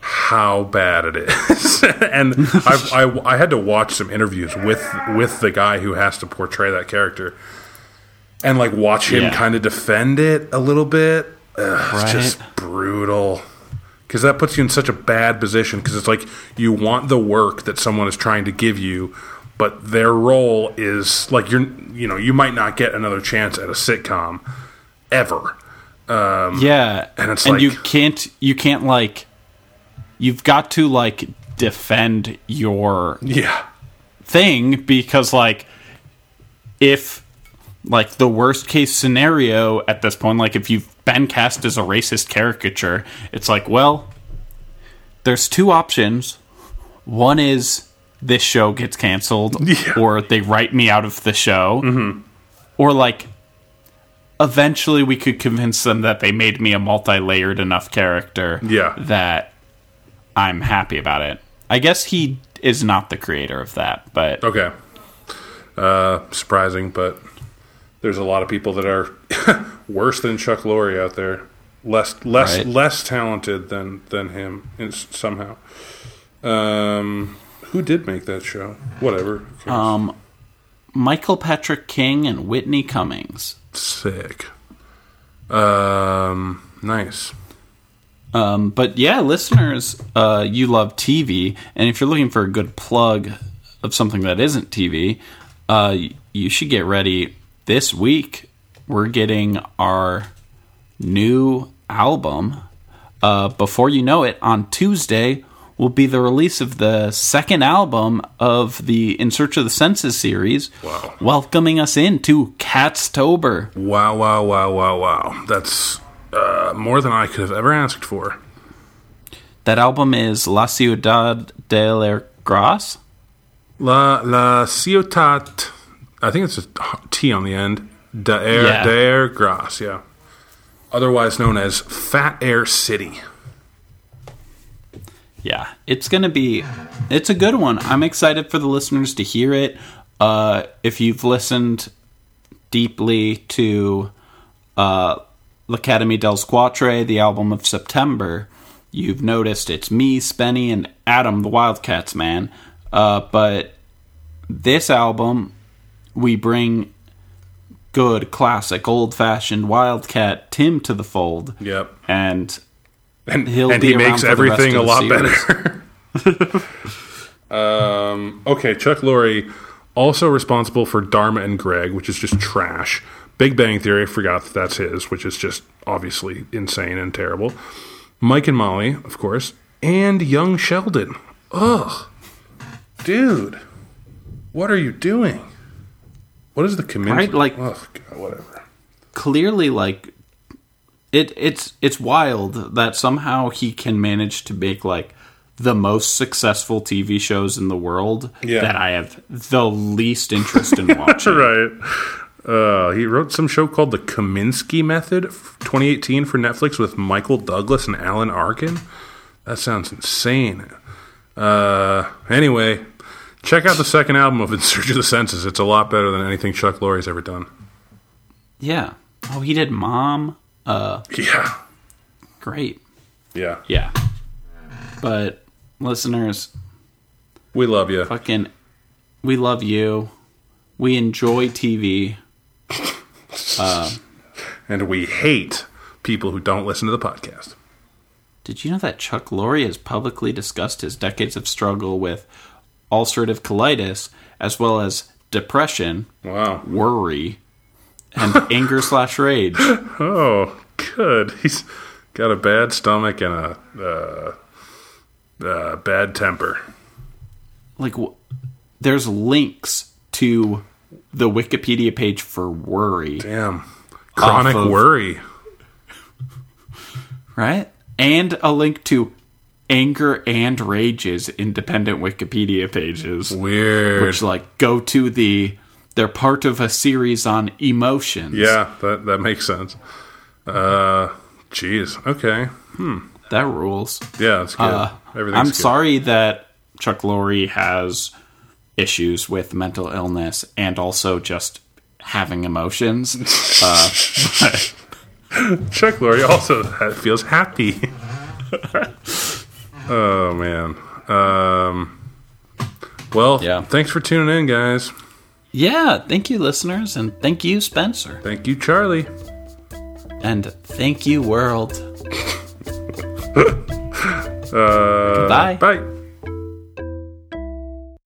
how bad it is. and I've, I I had to watch some interviews with with the guy who has to portray that character, and like watch him Yeah. kind of defend it a little bit. Ugh, It's just brutal. Because that puts you in such a bad position. Because it's like you want the work that someone is trying to give you, but their role is like you're, you know, you might not get another chance at a sitcom ever. Um, yeah and it's and like you can't you can't like you've got to like defend your yeah, thing because like if like the worst case scenario at this point like if you've been cast as a racist caricature it's like well there's two options one is this show gets canceled or they write me out of the show Mm-hmm. or like eventually we could convince them that they made me a multi-layered enough character Yeah. that i'm happy about it i guess he is not the creator of that but okay. Uh, surprising, but there's a lot of people that are worse than Chuck Lorre out there. Less, less, Right. less talented than than him in, somehow. Um, who did make that show? Whatever. Um, Michael Patrick King and Whitney Cummings. Sick. Um, nice. Um, but yeah, listeners, uh, you love TV, and if you're looking for a good plug of something that isn't TV, uh, you should get ready. This week, we're getting our new album. Uh, before you know it, on Tuesday will be the release of the second album of the In Search of the Senses series, Wow. welcoming us into Catstober. Wow, wow, wow, wow, wow. That's uh, more than I could have ever asked for. That album is La Ciudad de Air Gras. La La Ciutat. I think it's a T on the end. De Air, Yeah. de Air Gras, yeah. Otherwise known as Fat Air City. Yeah, it's gonna be. It's a good one. I'm excited for the listeners to hear it. Uh, if you've listened deeply to uh, L'Académie del Squatre, the album of September, you've noticed it's me, Spenny, and Adam, the Wildcats man. Uh, but this album, we bring good, classic, old-fashioned Wildcat Tim to the fold. Yep. And and, he'll and he makes for the rest everything a lot better. um, okay, Chuck Lorre, also responsible for Dharma and Greg, which is just trash. Big Bang Theory, I forgot that that's his, which is just obviously insane and terrible. Mike and Molly, of course, and Young Sheldon. Ugh. Dude, what are you doing? What is the commitment? Right, like- God, whatever. clearly like it it's it's wild that somehow he can manage to make like the most successful TV shows in the world Yeah. that I have the least interest in watching. right. Uh, he wrote some show called The Kominsky Method, 2018 for Netflix with Michael Douglas and Alan Arkin. That sounds insane. Uh, anyway, check out the second album of In Search of the Senses. It's a lot better than anything Chuck Lorre's ever done. Yeah. Oh, he did Mom. Uh Yeah. great. Yeah. Yeah. But listeners, We love you. fucking we love you. We enjoy TV. Uh And we hate people who don't listen to the podcast. Did you know that Chuck Lorre has publicly discussed his decades of struggle with ulcerative colitis, as well as depression, Wow. worry, and anger slash rage? Oh, good. He's got a bad stomach and a uh, uh, bad temper. Like, wh- there's links to the Wikipedia page for worry, Damn. Chronic of- worry. right? And a link to anger and rages independent Wikipedia pages. Weird. Which, like, go to the. They're part of a series on emotions. Yeah, that that makes sense. Uh, jeez. Okay. Hmm. That rules. Yeah, that's good. Uh, Everything's I'm good. sorry that Chuck Lorre has issues with mental illness and also just having emotions. uh, Chuck Lorre also feels happy. oh man. Um. Well, Yeah. Thanks for tuning in, guys. yeah, thank you, listeners, and thank you, Spencer, Thank you, Charlie. and thank you, world. Uh, Bye. Bye.